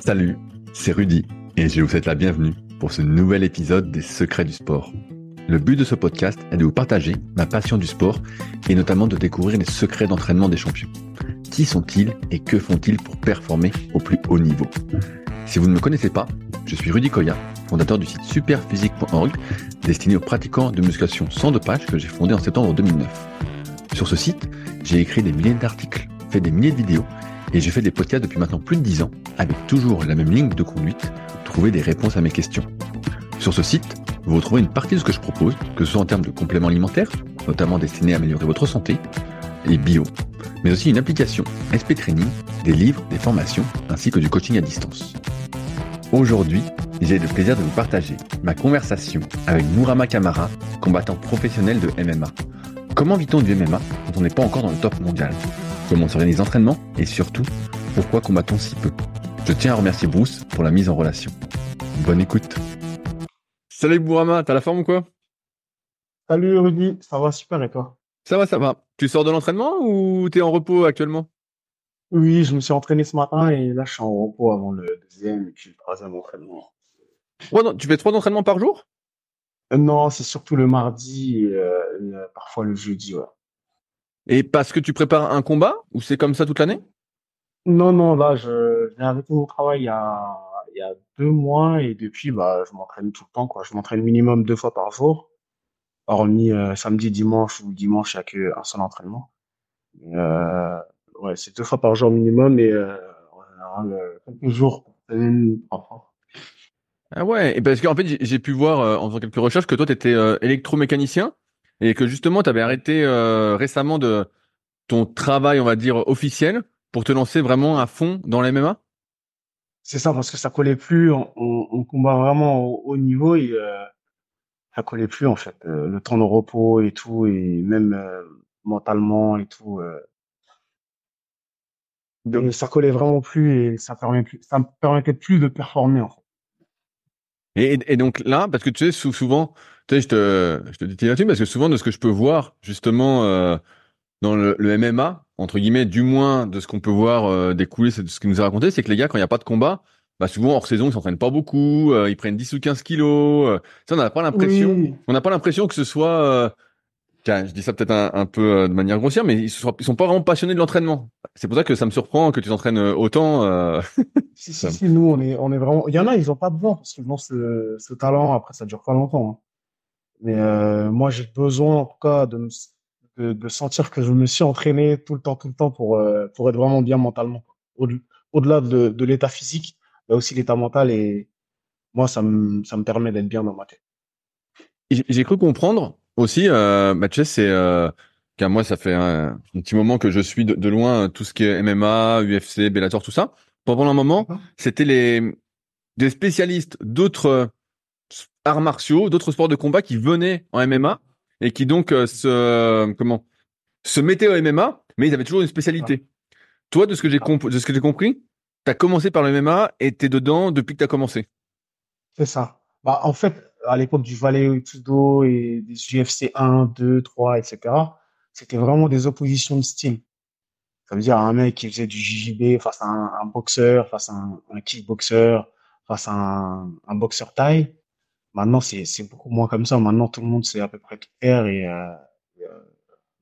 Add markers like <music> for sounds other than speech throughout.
Salut, c'est Rudy et je vous souhaite la bienvenue pour ce nouvel épisode des Secrets du sport. Le but de ce podcast est de vous partager ma passion du sport et notamment de découvrir les secrets d'entraînement des champions. Qui sont-ils et que font-ils pour performer au plus haut niveau? Si vous ne me connaissez pas, je suis Rudy Koya, fondateur du site superphysique.org destiné aux pratiquants de musculation sans dopage que j'ai fondé en septembre 2009. Sur ce site, j'ai écrit des milliers d'articles, fait des milliers de vidéos et j'ai fait des podcasts depuis maintenant plus de 10 ans avec toujours la même ligne de conduite, trouver des réponses à mes questions. Sur ce site, vous retrouvez une partie de ce que je propose, que ce soit en termes de compléments alimentaires, notamment destinés à améliorer votre santé, et bio, mais aussi une application SP Training, des livres, des formations, ainsi que du coaching à distance. Aujourd'hui, j'ai le plaisir de vous partager ma conversation avec Mourama Kamara, combattant professionnel de MMA. Comment vit-on du MMA quand on n'est pas encore dans le top mondial? Comment s'organise l'entraînement Et surtout, pourquoi combat-on si peu? Je tiens à remercier Bruce pour la mise en relation. Bonne écoute. Salut Mourama, t'as la forme ou quoi? Salut Rudy, ça va super et toi? Ça va, ça va. Tu sors de l'entraînement ou t'es en repos actuellement? Oui, je me suis entraîné ce matin et là je suis en repos avant le deuxième et puis le troisième entraînement. tu fais trois entraînements par jour? Euh, Non, c'est surtout le mardi et euh, parfois le jeudi, ouais. Et parce que tu prépares un combat ou c'est comme ça toute l'année? Non, non, là je j'ai arrêté mon travail il y a, il y a deux mois et depuis bah je m'entraîne tout le temps quoi. Je m'entraîne minimum deux fois par jour, hormis euh, samedi, dimanche ou dimanche il n'y a qu'un seul entraînement. Euh, ouais, c'est deux fois par jour minimum et euh, en général quelques jours Ah ouais, et parce qu'en fait j'ai pu voir en faisant quelques recherches que toi tu étais électromécanicien et que justement tu avais arrêté récemment de ton travail, on va dire officiel pour te lancer vraiment à fond dans les MMA C'est ça parce que ça collait plus on, combat vraiment au haut niveau et ça collait plus en fait. Le temps de repos et tout et même mentalement et tout donc ça collait vraiment plus et ça permet plus, ça me permettait plus de performer en fait. Et, et donc là, parce que tu sais, souvent, tu sais, je te, je te dis là-dessus parce que souvent de ce que je peux voir justement euh, dans le, le, MMA, entre guillemets, du moins de ce qu'on peut voir euh, découler de ce qu'il nous a raconté, c'est que les gars, quand il n'y a pas de combat, bah souvent hors saison, ils s'entraînent pas beaucoup, euh, ils prennent 10 ou 15 kilos. Euh, ça, on n'a pas l'impression, on n'a pas l'impression que ce soit euh, je dis ça peut-être un, peu euh, de manière grossière, mais ils sont, sont pas vraiment passionnés de l'entraînement. C'est pour ça que ça me surprend que tu t'entraînes euh, autant. Euh... <laughs> si, si, si, nous, on est, on est vraiment. Il y en a, ils ont pas besoin parce que bon, ce, ce talent, après, ça dure pas longtemps. Hein. Mais euh, moi, j'ai besoin, en tout cas, de, de, de, sentir que je me suis entraîné tout le temps, tout le temps pour euh, pour être vraiment bien mentalement. Au-delà de, de l'état physique, mais aussi l'état mental et moi, ça me ça me permet d'être bien dans ma tête. J'ai cru comprendre aussi, euh, bah, c'est euh, car moi ça fait un, petit moment que je suis de, loin tout ce qui est MMA, UFC, Bellator, tout ça. Pendant un moment, c'était les des spécialistes d'autres arts martiaux, d'autres sports de combat qui venaient en MMA et qui donc euh, se comment se mettaient au MMA, mais ils avaient toujours une spécialité. Toi, de ce que j'ai de ce que j'ai compris, tu as commencé par le MMA et tu es dedans depuis que tu as commencé. C'est ça. Bah, en fait, à l'époque du Valais Tudo et des UFC 1, 2, 3, etc., c'était vraiment des oppositions de style. Ça veut dire un mec qui faisait du JJB face à un, boxeur, face à un, kickboxer, face à un, un boxeur taille. Maintenant, c'est, beaucoup moins comme ça. Maintenant, tout le monde sait à peu près tout faire et euh, euh,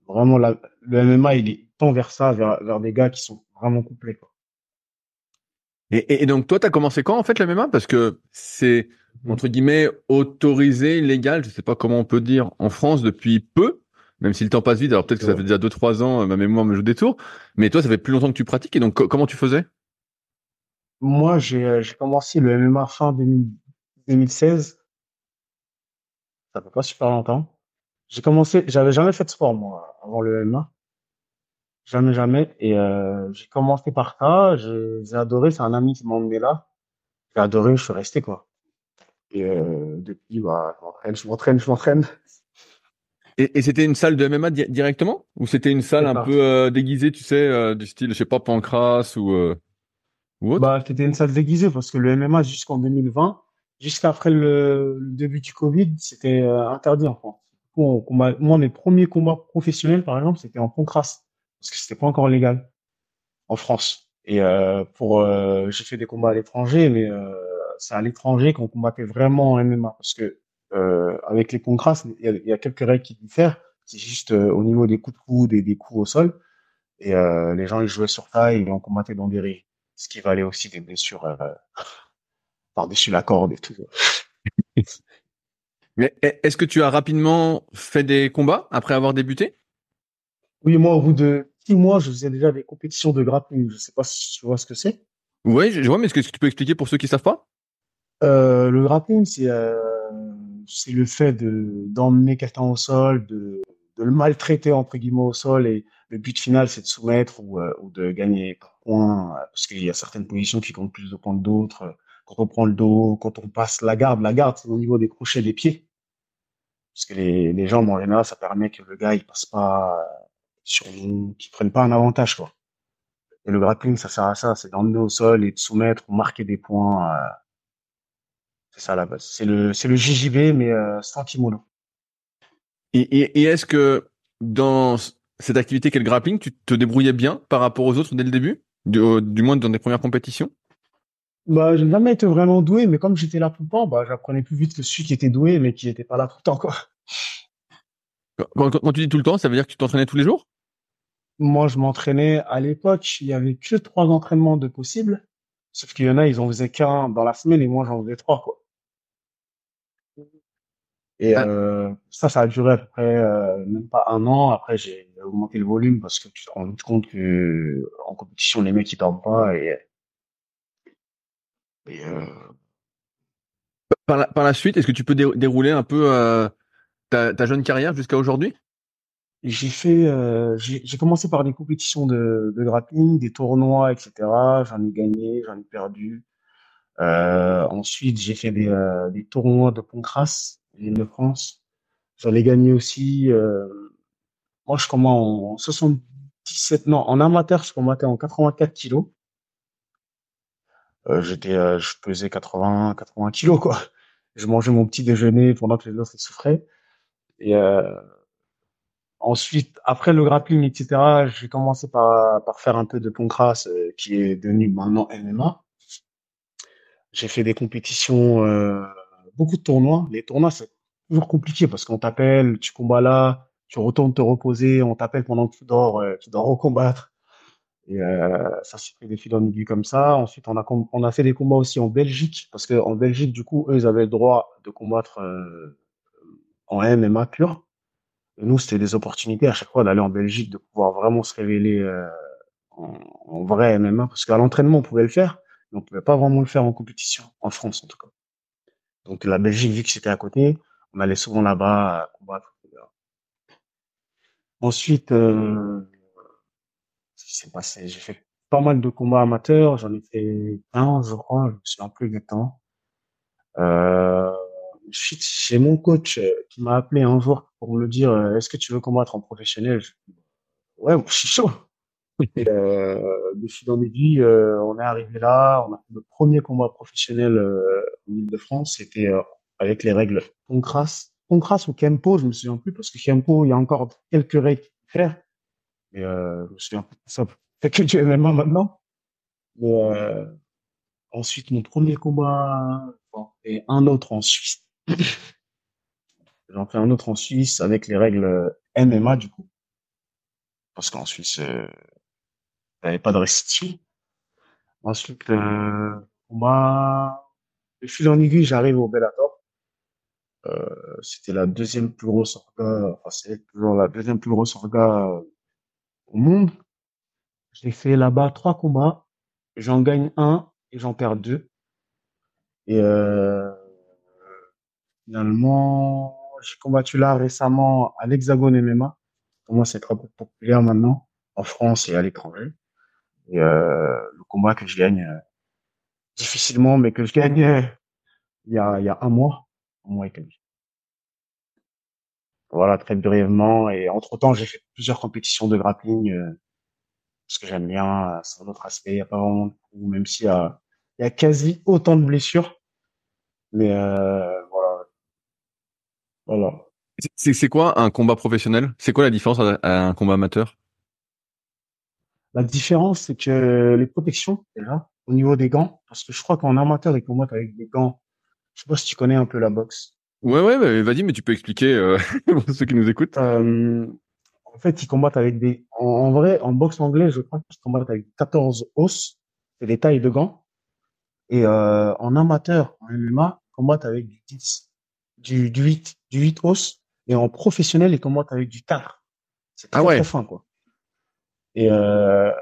vraiment, le MMA, il est tant vers ça, vers, des gars qui sont vraiment complets. Quoi. Et, et, donc, toi, tu as commencé quand, en fait, le MMA Parce que c'est Mmh. entre guillemets, autorisé, légal, je sais pas comment on peut dire, en France depuis peu, même si le temps passe vite. Alors peut-être que ça fait déjà 2-3 ans, euh, ma mémoire me joue des tours. Mais toi, ça fait plus longtemps que tu pratiques. Et donc, comment tu faisais? Moi, j'ai euh, commencé le MMA fin 2016. Ça fait pas super longtemps. J'ai commencé, j'avais jamais fait de sport moi avant le MMA. Jamais, jamais. Et euh, j'ai commencé par ça. J'ai adoré. C'est un ami qui m'a emmené là. J'ai adoré. Je suis resté quoi. Et euh, depuis, bah, je m'entraîne, je m'entraîne. Et, et c'était une salle de MMA directement? Ou c'était une salle un peu euh, déguisée, tu sais, du style, je sais pas, Pancras ou, ou autre? Bah, c'était une salle déguisée parce que le MMA jusqu'en 2020, jusqu'après le, le, début du Covid, c'était interdit en France. moi, mes premiers combats professionnels, par exemple, c'était en Pancras parce que c'était pas encore légal en France. Et euh, pour, euh, j'ai fait des combats à l'étranger, mais euh, c'est à l'étranger qu'on combattait vraiment en MMA parce que euh, avec les concras, il y a, y a quelques règles qui diffèrent. C'est juste euh, au niveau des coups de coude et des coups au sol. Et euh, les gens ils jouaient sur taille et on combattait dans des rires. Ce qui valait aussi des blessures <laughs> par-dessus la corde et tout. <laughs> Mais est-ce que tu as rapidement fait des combats après avoir débuté? Oui, moi, au bout de six mois, je faisais déjà des compétitions de grappling. Je sais pas si tu vois ce que c'est. Oui, je vois, mais est-ce que tu peux expliquer pour ceux qui savent pas? Euh, Le grappling, c'est euh, c'est le fait de d'emmener quelqu'un au sol, de, de le maltraiter entre guillemets au sol, et le but final, c'est de soumettre ou, euh, ou de gagner par points, parce qu'il y a certaines positions qui comptent plus de points que d'autres. Quand on prend le dos, quand on passe la garde, la garde, c'est au niveau des crochets des pieds. Parce que les, les jambes, en général, ça permet que le gars, il passe pas sur nous, qu'il prenne pas un avantage, quoi. Et le grappling, ça sert à ça, c'est d'emmener au sol et de soumettre ou marquer des points. Euh, c'est ça la base. C'est le, c'est le JJB, mais euh, sans kimono. Et, et, et est-ce que dans cette activité qu'est le grappling, tu te débrouillais bien par rapport aux autres dès le début, du, du moins dans des premières compétitions? Bah, j'ai jamais été vraiment doué, mais comme j'étais là tout le temps, bah, j'apprenais plus vite que celui qui était doué, mais qui était pas là tout le temps, quoi. Quand, quand, quand tu dis tout le temps, ça veut dire que tu t'entraînais tous les jours? Moi, je m'entraînais à l'époque, il y avait que trois entraînements de possibles. Sauf qu'il y en a, ils en faisaient qu'un dans la semaine et moi, j'en faisais trois, quoi. Et Ah. euh, ça, ça a duré à peu près euh, même pas un an. Après, j'ai augmenté le volume parce que tu te rends compte que en compétition, les mecs, ils dorment pas et, et euh, par la, par la suite, est-ce que tu peux dé- dérouler un peu ta, ta jeune carrière jusqu'à aujourd'hui? J'ai fait, euh, j'ai commencé par des compétitions de, de grappling, des tournois, etc. J'en ai gagné, j'en ai perdu. Euh, ensuite, j'ai fait des, euh, des tournois de Pontcrass, l'Île-de-France. J'en ai gagné aussi. Moi, je commande en 77, non, en amateur, je combattais en 84 kilos. J'étais, je pesais 80, 80 kilos, quoi. Je mangeais mon petit déjeuner pendant que les autres souffraient. Et euh, Ensuite, après le grappling, etc., j'ai commencé par, faire un peu de Pontcrass, euh, qui est devenu maintenant MMA. J'ai fait des compétitions, euh, beaucoup de tournois. Les tournois, c'est toujours compliqué parce qu'on t'appelle, tu combats là, tu retournes te reposer, on t'appelle pendant que tu dors, euh, tu dois recombattre. Et euh, ça s'est fait des fils en aiguille comme ça. Ensuite, on a, on a fait des combats aussi en Belgique parce que en Belgique, du coup, eux, ils avaient le droit de combattre euh, en MMA pur. Nous, c'était des opportunités à chaque fois d'aller en Belgique, de pouvoir vraiment se révéler euh, en, en vrai MMA, parce qu'à l'entraînement, on pouvait le faire, mais on pouvait pas vraiment le faire en compétition, en France en tout cas. Donc la Belgique, vu que c'était à côté, on allait souvent là-bas combattre. Ensuite, euh, passé, j'ai fait pas mal de combats amateurs, j'en ai fait 15, je crois, je me souviens plus exactement. Euh, ensuite, j'ai mon coach euh, qui m'a appelé un jour pour me dire, euh, est-ce que tu veux combattre en professionnel? Ouais, je suis chaud. <laughs> Et, euh, de fil euh, on est arrivé là, on a fait le premier combat professionnel en Ile-de-France, c'était avec les règles Concras, Concras ou Kempo, je me souviens plus, parce que Kempo, il y a encore quelques règles à faire, mais je me souviens plus ça, fait que du MMA maintenant. Ensuite, mon premier combat, et un autre en Suisse. J'en fais un autre en Suisse avec les règles MMA, du coup. Parce qu'en Suisse, euh, avait pas de restriction. Ensuite, euh, combat, de fil en aiguille, j'arrive au Bellator. Euh, c'était la deuxième plus grosse orga, enfin, c'est toujours la deuxième plus grosse orga euh, au monde. J'ai fait là-bas trois combats. J'en gagne un et j'en perds deux. Et euh, finalement, j'ai combattu là récemment à l'Hexagone MMA. Pour moi, c'est très populaire maintenant en France et à l'étranger. Et euh, le combat que je gagne euh, difficilement, mais que je gagne euh, il y a, y a un mois, un mois et demi. Voilà, très brièvement. Et entre-temps, j'ai fait plusieurs compétitions de grappling euh, parce que j'aime bien. C'est autre aspect. Il n'y a pas vraiment de coup, même s'il y a, il y a quasi autant de blessures. Mais euh, voilà. C'est quoi un combat professionnel? C'est quoi la différence à, à un combat amateur? La différence, c'est que les protections, déjà, au niveau des gants, parce que je crois qu'en amateur, ils combattent avec des gants. Je sais pas si tu connais un peu la boxe. Ouais, ouais, vas-y, mais tu peux expliquer euh, <laughs> pour ceux qui nous écoutent. Euh, en fait, ils combattent avec des. En, vrai, en boxe anglais, je crois qu'ils combattent avec 14 os. C'est des tailles de gants. Et euh, en amateur, en MMA, ils combattent avec du 10, du, du 8, du 8 os. Et en professionnel, ils combattent avec du 4. C'est très, ah ouais. très fin, quoi. Et, euh,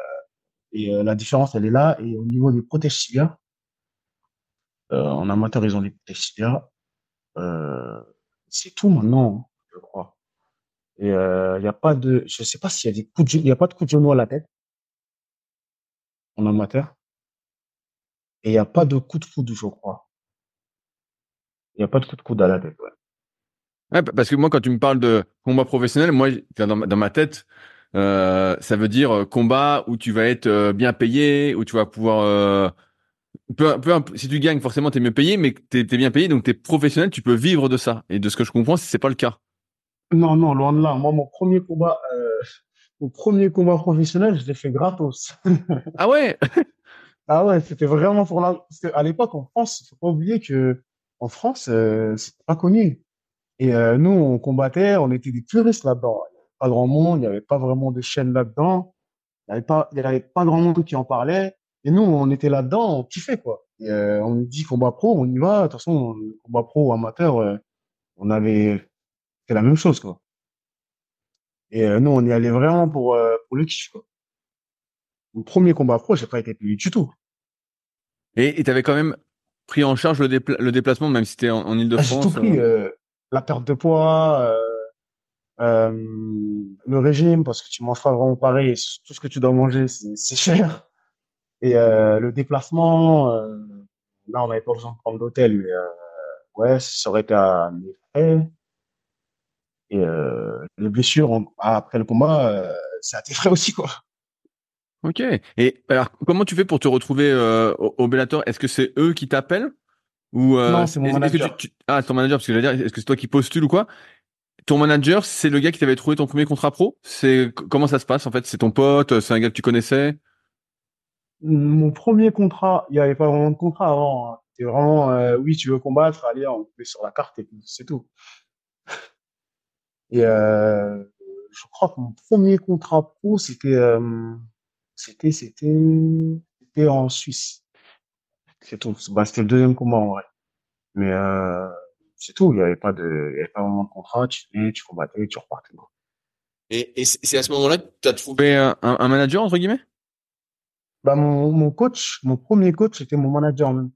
et euh, la différence, elle est là. Et au niveau des protèges tibias, euh, en amateur, ils ont des protèges. Euh, c'est tout maintenant, je crois. Et il n'y a pas de, je sais pas s'il y a des coups de, il y a pas de coups de genou à la tête en amateur. Et il n'y a pas de coup de coude, je crois. Il n'y a pas de coup de coude à la tête, ouais. Ouais, parce que moi, quand tu me parles de combat professionnel, moi, dans ma, dans ma tête, euh, ça veut dire euh, combat où tu vas être euh, bien payé, où tu vas pouvoir euh, peu, peu, si tu gagnes forcément t'es mieux payé, mais t'es es bien payé donc t'es professionnel, tu peux vivre de ça. Et de ce que je comprends, c'est pas le cas. Non non loin de là. Moi mon premier combat, euh, mon premier combat professionnel, je l'ai fait gratos. <laughs> ah ouais? <laughs> ah ouais, c'était vraiment pour la. Parce à l'époque en France, faut pas oublier que en France, euh, c'était pas connu. Et nous, on combattait, on était des puristes là-dedans pas grand monde, il n'y avait pas vraiment de chaîne là-dedans, il n'y avait pas, il y avait pas grand monde qui en parlait. Et nous, on était là-dedans, on kiffait quoi. Et, euh, on nous dit combat pro, on y va. De toute façon, combat pro ou amateur, euh, on avait fait la même chose quoi. Et euh, nous, on y allait vraiment pour pour le kiff quoi. Le premier combat pro, j'ai pas été payé du tout. Et tu avais quand même pris en charge le, le déplacement, même si c'était en, en Ile-de-France. Ah, j'ai tout pris. La perte de poids, euh, le régime, parce que tu manges pas vraiment pareil, tout ce que tu dois manger, c'est cher. Et euh, le déplacement, euh, là, on n'avait pas besoin de prendre d'hôtel, mais euh, ouais, ça aurait été à mes frais. Et euh, les blessures après le combat, euh, c'est à tes frais aussi, quoi. Ok. Et alors, comment tu fais pour te retrouver euh, au Bellator? Est-ce que c'est eux qui t'appellent? Ou euh, Non, c'est mon manager. Tu, tu... Ah, ton manager, parce que j'allais dire, est-ce que c'est toi qui postules ou quoi? Ton manager, c'est le gars qui t'avait trouvé ton premier contrat pro? C'est comment ça se passe en fait? C'est ton pote C'est un gars que tu connaissais? Mon premier contrat, il n'y avait pas vraiment de contrat avant. Hein. C'était vraiment, euh, oui, tu veux combattre, allez, on met sur la carte et puis c'est tout. Et euh, je crois que mon premier contrat pro, c'était, euh, c'était, c'était, c'était en Suisse. C'est tout. Bah, c'était le deuxième combat en vrai. Mais euh, c'est tout. Il n'y avait pas de, il y avait pas vraiment de contrat. Tu venais, tu combattais, tu repartais. Et, et c'est à ce moment-là que tu as trouvé un, un, manager, entre guillemets? Bah, mon, mon coach, mon premier coach, c'était mon manager même.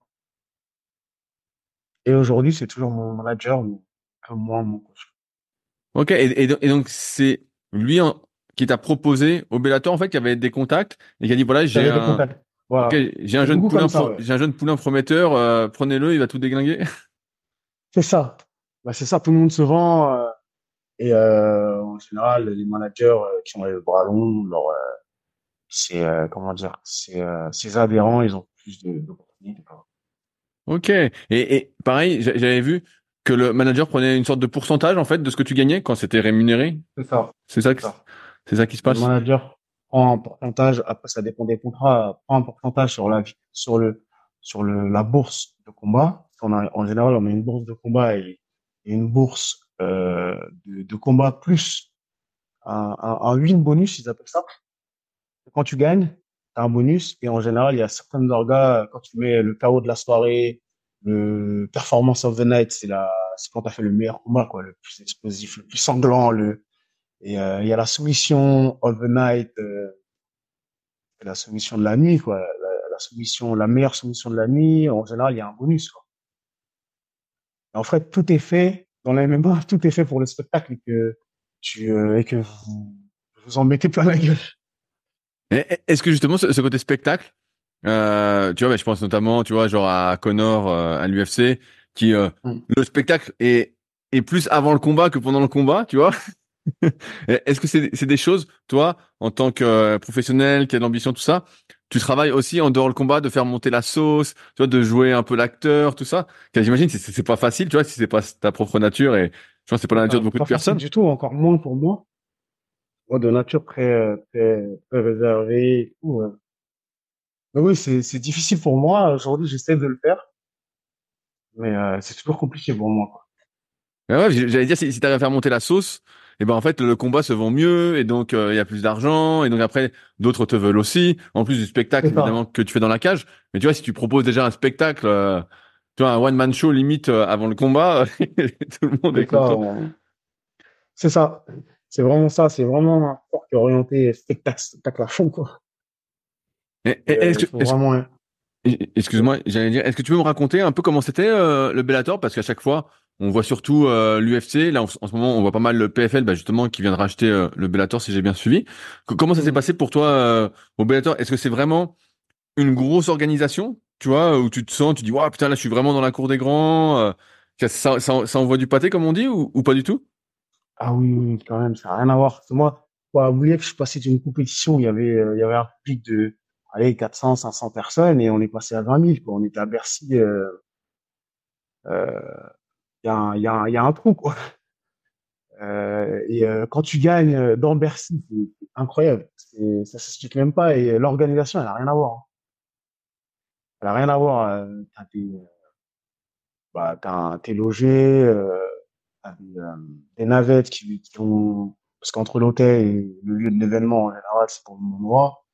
Et aujourd'hui, c'est toujours mon manager, comme moi, mon coach. Ok. Et, et, donc, c'est lui qui t'a proposé au Bellator, en fait, qui avait des contacts et qui a dit, voilà, j'ai un, voilà. j'ai un jeune poulain, j'ai un jeune poulain prometteur, euh, prenez-le, il va tout déglinguer. <laughs> C'est ça. Bah, c'est ça, tout le monde se vend. Euh, et euh, en général, les managers euh, qui ont les bras longs, leur, c'est comment dire, c'est ces adhérents, ils ont plus d'opportunités. Ok. Et, et pareil, j'avais vu que le manager prenait une sorte de pourcentage en fait de ce que tu gagnais quand c'était rémunéré? C'est ça. C'est ça, c'est ça qui se passe? Le manager prend un pourcentage. Après, ça dépend des contrats. Prend un pourcentage sur la sur le sur le la bourse de combat on a, en général, on a une bourse de combat et, une bourse euh, de, combat plus un, un, un, win bonus, ils appellent ça. Quand tu gagnes, tu as un bonus et en général, il y a certains orgas, quand tu mets le KO de la soirée, le performance of the night, c'est la, c'est quand tu as fait le meilleur combat, quoi, le plus explosif, le plus sanglant, le, et euh, il y a la soumission of the night, euh, la soumission de la nuit, quoi, la, la, soumission, la meilleure soumission de la nuit. En général, il y a un bonus, quoi. En fait, tout est fait dans la MMA, <laughs> tout est fait pour le spectacle et que tu euh, et que vous vous en mettez plein la gueule. Est-ce que justement ce, côté spectacle, euh, tu vois, bah, je pense notamment, tu vois, genre à Connor, euh, à l'UFC, qui euh, mm. le spectacle est est plus avant le combat que pendant le combat, tu vois? <laughs> Est-ce que c'est des choses, toi, en tant que professionnel, qui a de l'ambition, tout ça, tu travailles aussi en dehors le combat de faire monter la sauce, tu vois, de jouer un peu l'acteur, tout ça? J'imagine c'est c'est pas facile, tu vois, si c'est pas ta propre nature et je pense que c'est pas la nature de beaucoup de personnes. Du tout, encore moins pour moi. Moi, de nature très, très, très réservé et tout. ouais. Mais oui, c'est, c'est difficile pour moi. Aujourd'hui, j'essaie de le faire, mais euh, c'est toujours compliqué pour moi. Quoi. Ah ouais, j'allais dire si, si t'arrives à faire monter la sauce, et ben en fait le combat se vend mieux et donc euh, il y a plus d'argent et donc après d'autres te veulent aussi en plus du spectacle évidemment que tu fais dans la cage. Mais tu vois si tu proposes déjà un spectacle, euh, tu vois un one man show limite euh, avant le combat, <laughs> tout le monde est content. on- C'est ça. C'est vraiment ça. C'est vraiment un sport qui est orienté spectacle, spectacle à fond, quoi. Et- et Est-ce il que, faut est-ce- vraiment. Et- Excuse-moi, j'allais dire, est-ce que tu peux me raconter un peu comment c'était le Bellator? Parce qu'à chaque fois, on voit surtout euh, l'UFC. Là, en, en ce moment, on voit pas mal le PFL, bah, justement, qui vient de racheter euh, le Bellator, si j'ai bien suivi. Co- comment ça s'est Mhm. passé pour toi euh, au Bellator? Est-ce que c'est vraiment une grosse organisation, tu vois, où tu te sens, tu dis, waouh, putain, là, je suis vraiment dans la cour des grands. euh, ça, ça, ça, envoie du pâté, comme on dit, ou, ou pas du tout? Ah oui, quand même, ça n'a rien à voir. Moi, faut avouer que je suis passé d'une compétition où il y avait, euh, il y avait un public de, allez, 400, 500 personnes et on est passé à 20 000, quoi. On était à Bercy, euh, euh, il y a un, trou, quoi. Euh, et euh, quand tu gagnes euh, dans Bercy, c'est incroyable. C'est, ça s'explique même pas. Et l'organisation, elle a rien à voir. hein. Elle a rien à voir. T'as des, bah, t'es logé, des, des navettes qui, ont, parce qu'entre l'hôtel et le lieu de l'événement, en général, c'est pour le endroit.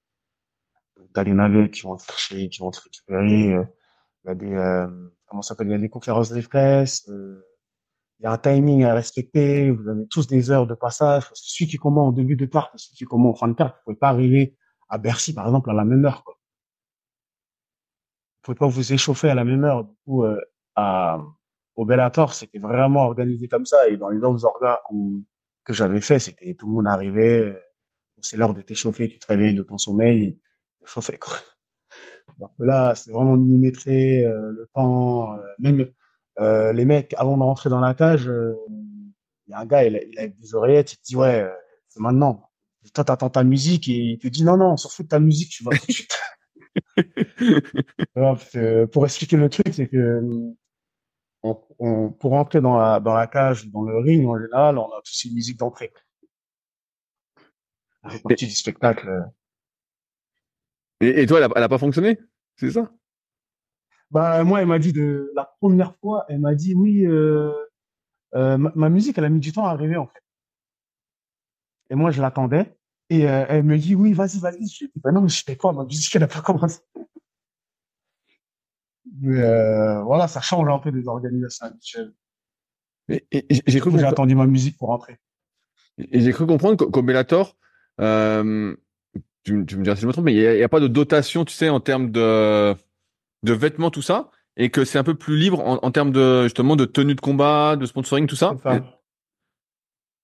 T'as les navettes qui vont te chercher, qui vont te récupérer. des, comment ça s'appelle, il y a des conférences de presse. euh, il y a un timing à respecter. Vous avez tous des heures de passage. Celui qui commande en début de carte celui qui commande en fin de carte, vous pouvez pas arriver à Bercy, par exemple, à la même heure. Quoi. Vous pouvez pas vous échauffer à la même heure. Du coup, euh, au Bellator, c'était vraiment organisé comme ça. Et dans les autres orgas que j'avais fait, c'était tout le monde arrivait. euh, C'est l'heure de t'échauffer. Tu te réveilles de ton sommeil. Chauffer, quoi. Alors que là, c'est vraiment millimétré, euh, le temps, euh, même euh, les mecs, avant de rentrer dans la cage, euh, il y a un gars, il a, il a des oreillettes, il te dit, ouais, euh, c'est maintenant. Toi, t'attends ta musique et il te dit, non, non, on s'en fout de ta musique, tu vas tout de suite. <laughs> Alors, parce que pour expliquer le truc, c'est que on, on- pour rentrer dans la, dans la cage, dans le ring, en général, on a tous une musique d'entrée. Fait partie du spectacle. Et, et toi, elle a, elle a pas fonctionné? C'est ça? Bah, moi, elle m'a dit de, la première fois, elle m'a dit, oui, euh, euh, ma, ma musique, elle a mis du temps à arriver, en fait. Et moi, je l'attendais. Et euh, elle me dit, oui, vas-y, vas-y. Je dis, bah non, mais je fais quoi? Ma musique, elle n'a pas commencé. Mais voilà, ça change un peu des organisations habituelles. J'ai cru J'ai comprendre- attendu ma musique pour rentrer. Et j'ai cru comprendre qu'au qu'au Bellator, euh, tu, me- tu me diras si je me trompe, mais il n'y a, a pas de dotation, tu sais, en termes de, de vêtements, tout ça, et que c'est un peu plus libre en, en termes de justement de tenue de combat, de sponsoring, tout ça.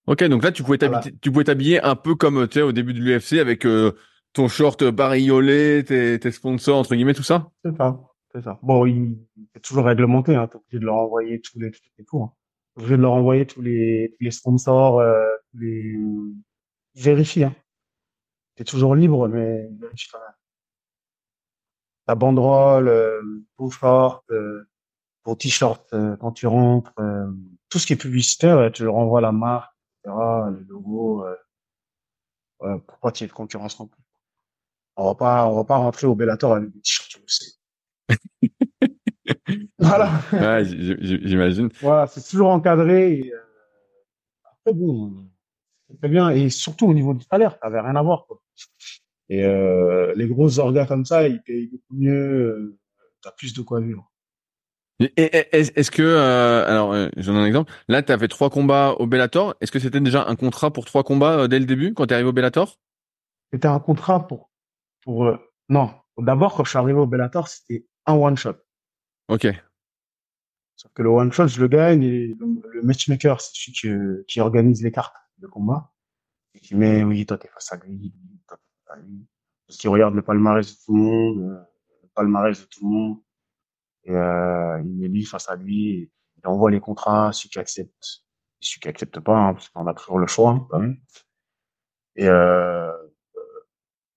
Ok, donc là, tu pouvais Voilà. t'habiller, tu pouvais t'habiller un peu comme tu sais au début de l'UFC avec euh, ton short bariolé, tes, tes sponsors entre guillemets, tout ça. C'est ça. C'est ça. Bon, il est toujours réglementé, hein. T'es obligé de leur envoyer tous les trucs et tout, hein. T'es obligé de leur envoyer tous les, tous les sponsors, euh, tous les, ils vérifient, hein. Toujours libre, mais. Ta banderole, euh, ton short, euh, ton t-shirt, euh, quand tu rentres, euh, tout ce qui est publicitaire, euh, tu leur envoies la marque, etc., le logo, ouais, pour pas qu'il y ait de concurrence non plus. On va pas, on va pas rentrer au Bellator avec des t-shirts, tu le sais. <laughs> voilà. Ouais, j'imagine. Voilà, c'est toujours encadré. Et, après, bon, très bien. Et surtout au niveau du salaire, ça avait rien à voir. Quoi. Et euh, les grosses orgas comme ça, ils payent beaucoup mieux. Euh, T'as plus de quoi vivre. Est-ce que, euh, alors, euh, j'en ai un exemple. Là, tu as fait trois combats au Bellator. Est-ce que c'était déjà un contrat pour trois combats dès le début quand tu es arrivé au Bellator? C'était un contrat pour... pour non, d'abord, quand je suis arrivé au Bellator, c'était un one-shot. Ok. Sauf que le one-shot, je le gagne et le, le matchmaker, c'est celui qui, qui organise les cartes de combat. Et qui met, oui, toi, t'es face à lui, toi, t'es face à lui. Parce qu'il regarde le palmarès de tout le monde, euh, le palmarès de tout le monde. Et euh, il met lui face à lui, et il envoie les contrats, celui qui accepte, celui qui accepte pas, hein, parce qu'on a toujours le choix, hein, quand même. Et euh, euh,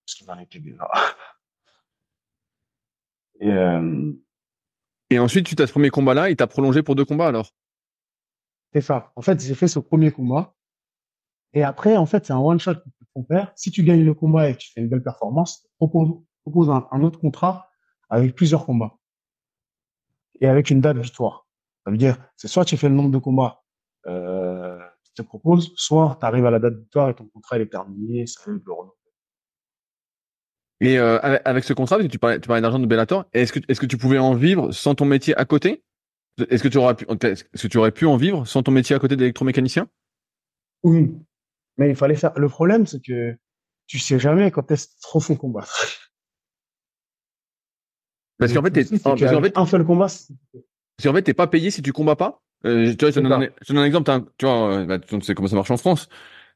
ce qu'il en était déjà. <laughs> Et euh, Et ensuite, suite à ce premier combat-là, il t'a prolongé pour deux combats alors? C'est ça. En fait, j'ai fait ce premier combat. Et après, en fait, c'est un one shot. ton père, si tu gagnes le combat et que tu fais une belle performance, propose, propose un, un autre contrat avec plusieurs combats. Et avec une date victoire. Ça veut dire, c'est soit tu fais le nombre de combats euh, te propose, soit tu arrives à la date victoire et ton contrat est terminé, ça le Et euh, avec ce contrat, parce que tu parlais, tu parlais d'argent de Bellator, est-ce que, est-ce que tu pouvais en vivre sans ton métier à côté? Est-ce que tu aurais pu, est-ce que tu aurais pu en vivre sans ton métier à côté d'électromécanicien? Oui, mais il fallait faire. Le problème, c'est que tu sais jamais quand est-ce trop font combattre. <laughs> Parce qu'en fait, t'es, en, fait, un seul combat. Parce qu'en fait, t'es pas payé si tu combats pas. Euh, tu vois, je te donne, un, exemple. Tu vois, euh, bah, tu sais comment ça marche en France.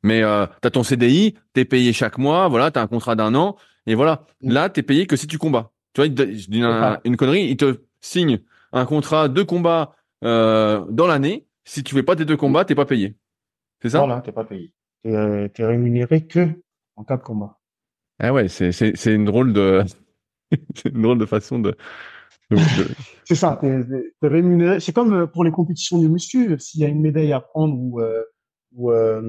Mais euh, tu as ton CDI, tu es payé chaque mois, voilà, tu as un contrat d'un an, et voilà. Mm. Là, tu es payé que si tu combats. Tu vois, je dis une connerie, il te signe un contrat de combat euh, dans l'année. Si tu fais pas tes deux combats, t'es pas payé. C'est ça? Voilà, t'es pas payé. Tu es, rémunéré que en cas de combat. Ah ouais, c'est une drôle de <laughs> une drôle de façon de <laughs> c'est ça, t'es, rémunéré. C'est comme euh, pour les compétitions de muscu, s'il y a une médaille à prendre ou euh, ou, euh,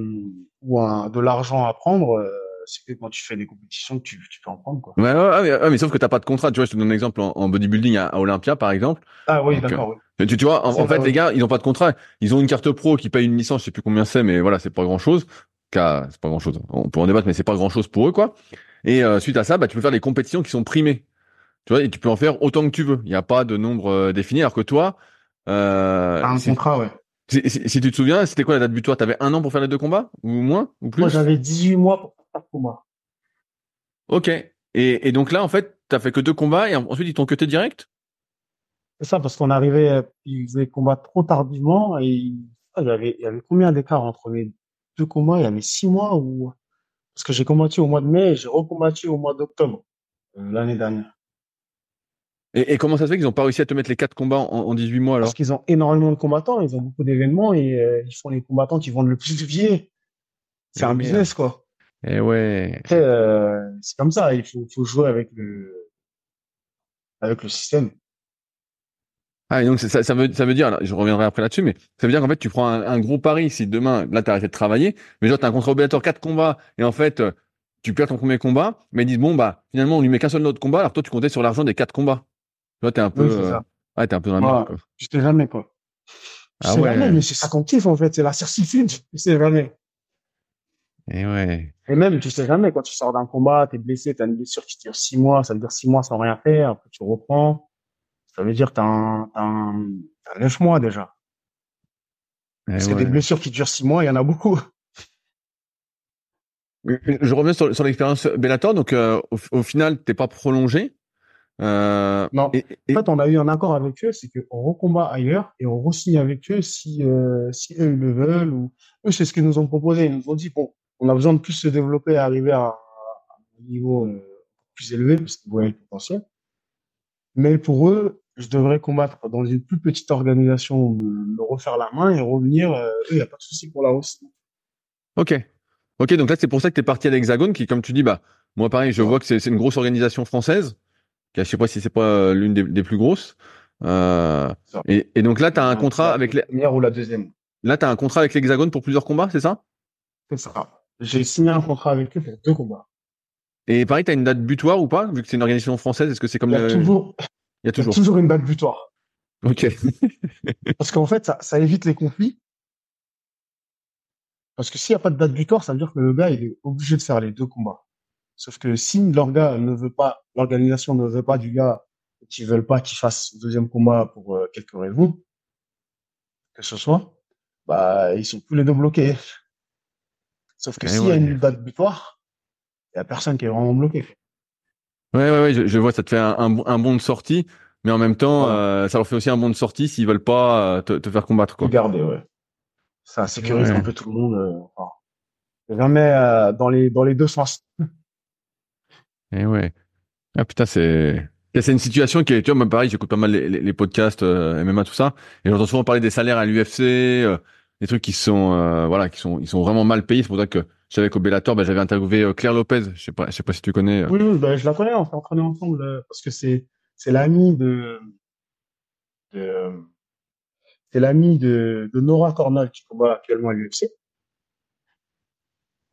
ou un, de l'argent à prendre, c'est que quand tu fais des compétitions, tu, tu peux en prendre quoi. Ouais, ouais, mais, sauf que t'as pas de contrat. Tu vois, je te donne un exemple en, bodybuilding à, Olympia par exemple. Ah oui, d'accord. Tu, tu, vois, en, fait, les gars, ils ont pas de contrat. Ils ont une carte pro qui paye une licence, je sais plus combien c'est, mais voilà, c'est pas grand chose. C'est pas grand chose. On peut en débattre, mais c'est pas grand chose pour eux, quoi. Et suite à ça, bah, tu peux faire des compétitions qui sont primées. Tu vois, et tu peux en faire autant que tu veux. Il n'y a pas de nombre euh, défini. Alors que toi, euh, un contrat, ouais. Si, si, tu te souviens, c'était quoi la date butoir avais un an pour faire les deux combats? Ou moins? Ou plus? Moi, j'avais 18 mois pour faire le combat. Ok. Et, et, donc là, en fait, tu as fait que deux combats et ensuite ils t'ont cuté direct? C'est ça, parce qu'on arrivait, euh, ils faisaient combat trop tardivement et ah, il y avait, combien d'écart entre les deux combats Il y avait six mois ou parce que j'ai combattu au mois de mai et j'ai recombattu au mois d'octobre euh, l'année dernière. Et, comment ça se fait qu'ils n'ont pas réussi à te mettre les quatre combats en, 18 mois alors? Parce qu'ils ont énormément de combattants, ils ont beaucoup d'événements et euh, ils font les combattants qui vendent le plus de billets. C'est un business quoi. Et eh ouais. Euh, c'est comme ça, il faut, faut, jouer avec le avec le système. Ah, et donc ça, ça, veut, ça veut dire, je reviendrai après là-dessus, mais ça veut dire qu'en fait tu prends un, gros pari si demain, là tu arrêté de travailler, mais genre tu as un contrat obligatoire quatre combats et en fait tu perds ton premier combat, mais ils disent bon bah finalement on lui met qu'un seul autre combat, alors toi tu comptais sur l'argent des quatre combats. Toi, t'es un peu, euh, ouais, t'es un peu dans la merde, Je sais jamais, quoi. Je ah sais jamais, mais c'est ça qu'on kiffe, en fait. C'est la certitude. Tu sais jamais. Et ouais. Et même, tu sais jamais, quand tu sors d'un combat, t'es blessé, t'as une blessure qui tire six mois, ça veut dire six mois sans rien faire, après tu reprends. Ça veut dire un, t'as un, t'as neuf mois déjà. Parce que des blessures qui durent six mois, il y en a beaucoup. Je reviens sur, sur l'expérience Bellator. Donc, euh, au, au, final, t'es pas prolongé. Euh, non. En fait, on a eu un accord avec eux, c'est qu'on recombat ailleurs et on re-signe avec eux si, euh, si eux le veulent. Ou eux, c'est ce qu'ils nous ont proposé. Ils nous ont dit bon, on a besoin de plus se développer, arriver à, un niveau euh, plus élevé parce qu'ils voyaient le potentiel. Mais pour eux, je devrais combattre dans une plus petite organisation, me refaire la main et revenir. il n'y a pas de souci pour la hausse. Ok. Ok, donc là, c'est pour ça que tu es parti à l'Hexagone, qui, comme tu dis, bah, moi, pareil, je vois que c'est une grosse organisation française je sais pas si c'est pas euh, l'une des, plus grosses. Euh, et, donc là, tu as un contrat avec la première ou la deuxième. Là, tu as un contrat avec l'Hexagone pour plusieurs combats, c'est ça? C'est ça. J'ai signé un contrat avec eux pour deux combats. Et pareil, tu as une date butoir ou pas? Vu que c'est une organisation française, est-ce que c'est comme... Il y a toujours... Il y a toujours. toujours une date butoir. Ok. <laughs> Parce qu'en fait, ça, ça évite les conflits. Parce que s'il n'y a pas de date butoir, ça veut dire que le gars, il est obligé de faire les deux combats. Sauf que si l'orga ne veut pas, l'organisation ne veut pas du gars qui veulent pas qu'il fasse deuxième combat pour euh, quelques raisons, que ce soit, bah, ils sont tous les deux bloqués. Sauf que eh s'il y a une date butoir, il y a personne qui est vraiment bloqué. Ouais, ouais, ouais, je, vois, ça te fait un, un, bon de sortie, mais en même temps, euh, ça leur fait aussi un bon de sortie s'ils veulent pas euh, te, te, faire combattre, quoi. Garder, ouais. Ça sécurise un peu tout le monde. Enfin, jamais dans les dans les deux sens. Et <laughs> eh ouais. Ah putain, c'est c'est une situation qui est, tu vois, moi pareil, j'écoute pas mal les, les, podcasts euh, MMA tout ça, et j'entends souvent parler des salaires à l'UFC, euh, des trucs qui sont, euh, voilà, qui sont, ils sont vraiment mal payés. C'est pour ça que j'avais qu'au Bellator, bah, j'avais interviewé euh, Claire Lopez. Je sais pas, je sais pas si tu connais. Oui, oui bah, je la connais. On s'est entraîné ensemble parce que c'est, c'est l'ami de, de c'est l'ami de, de Nora Cornell qui combat actuellement à l'UFC.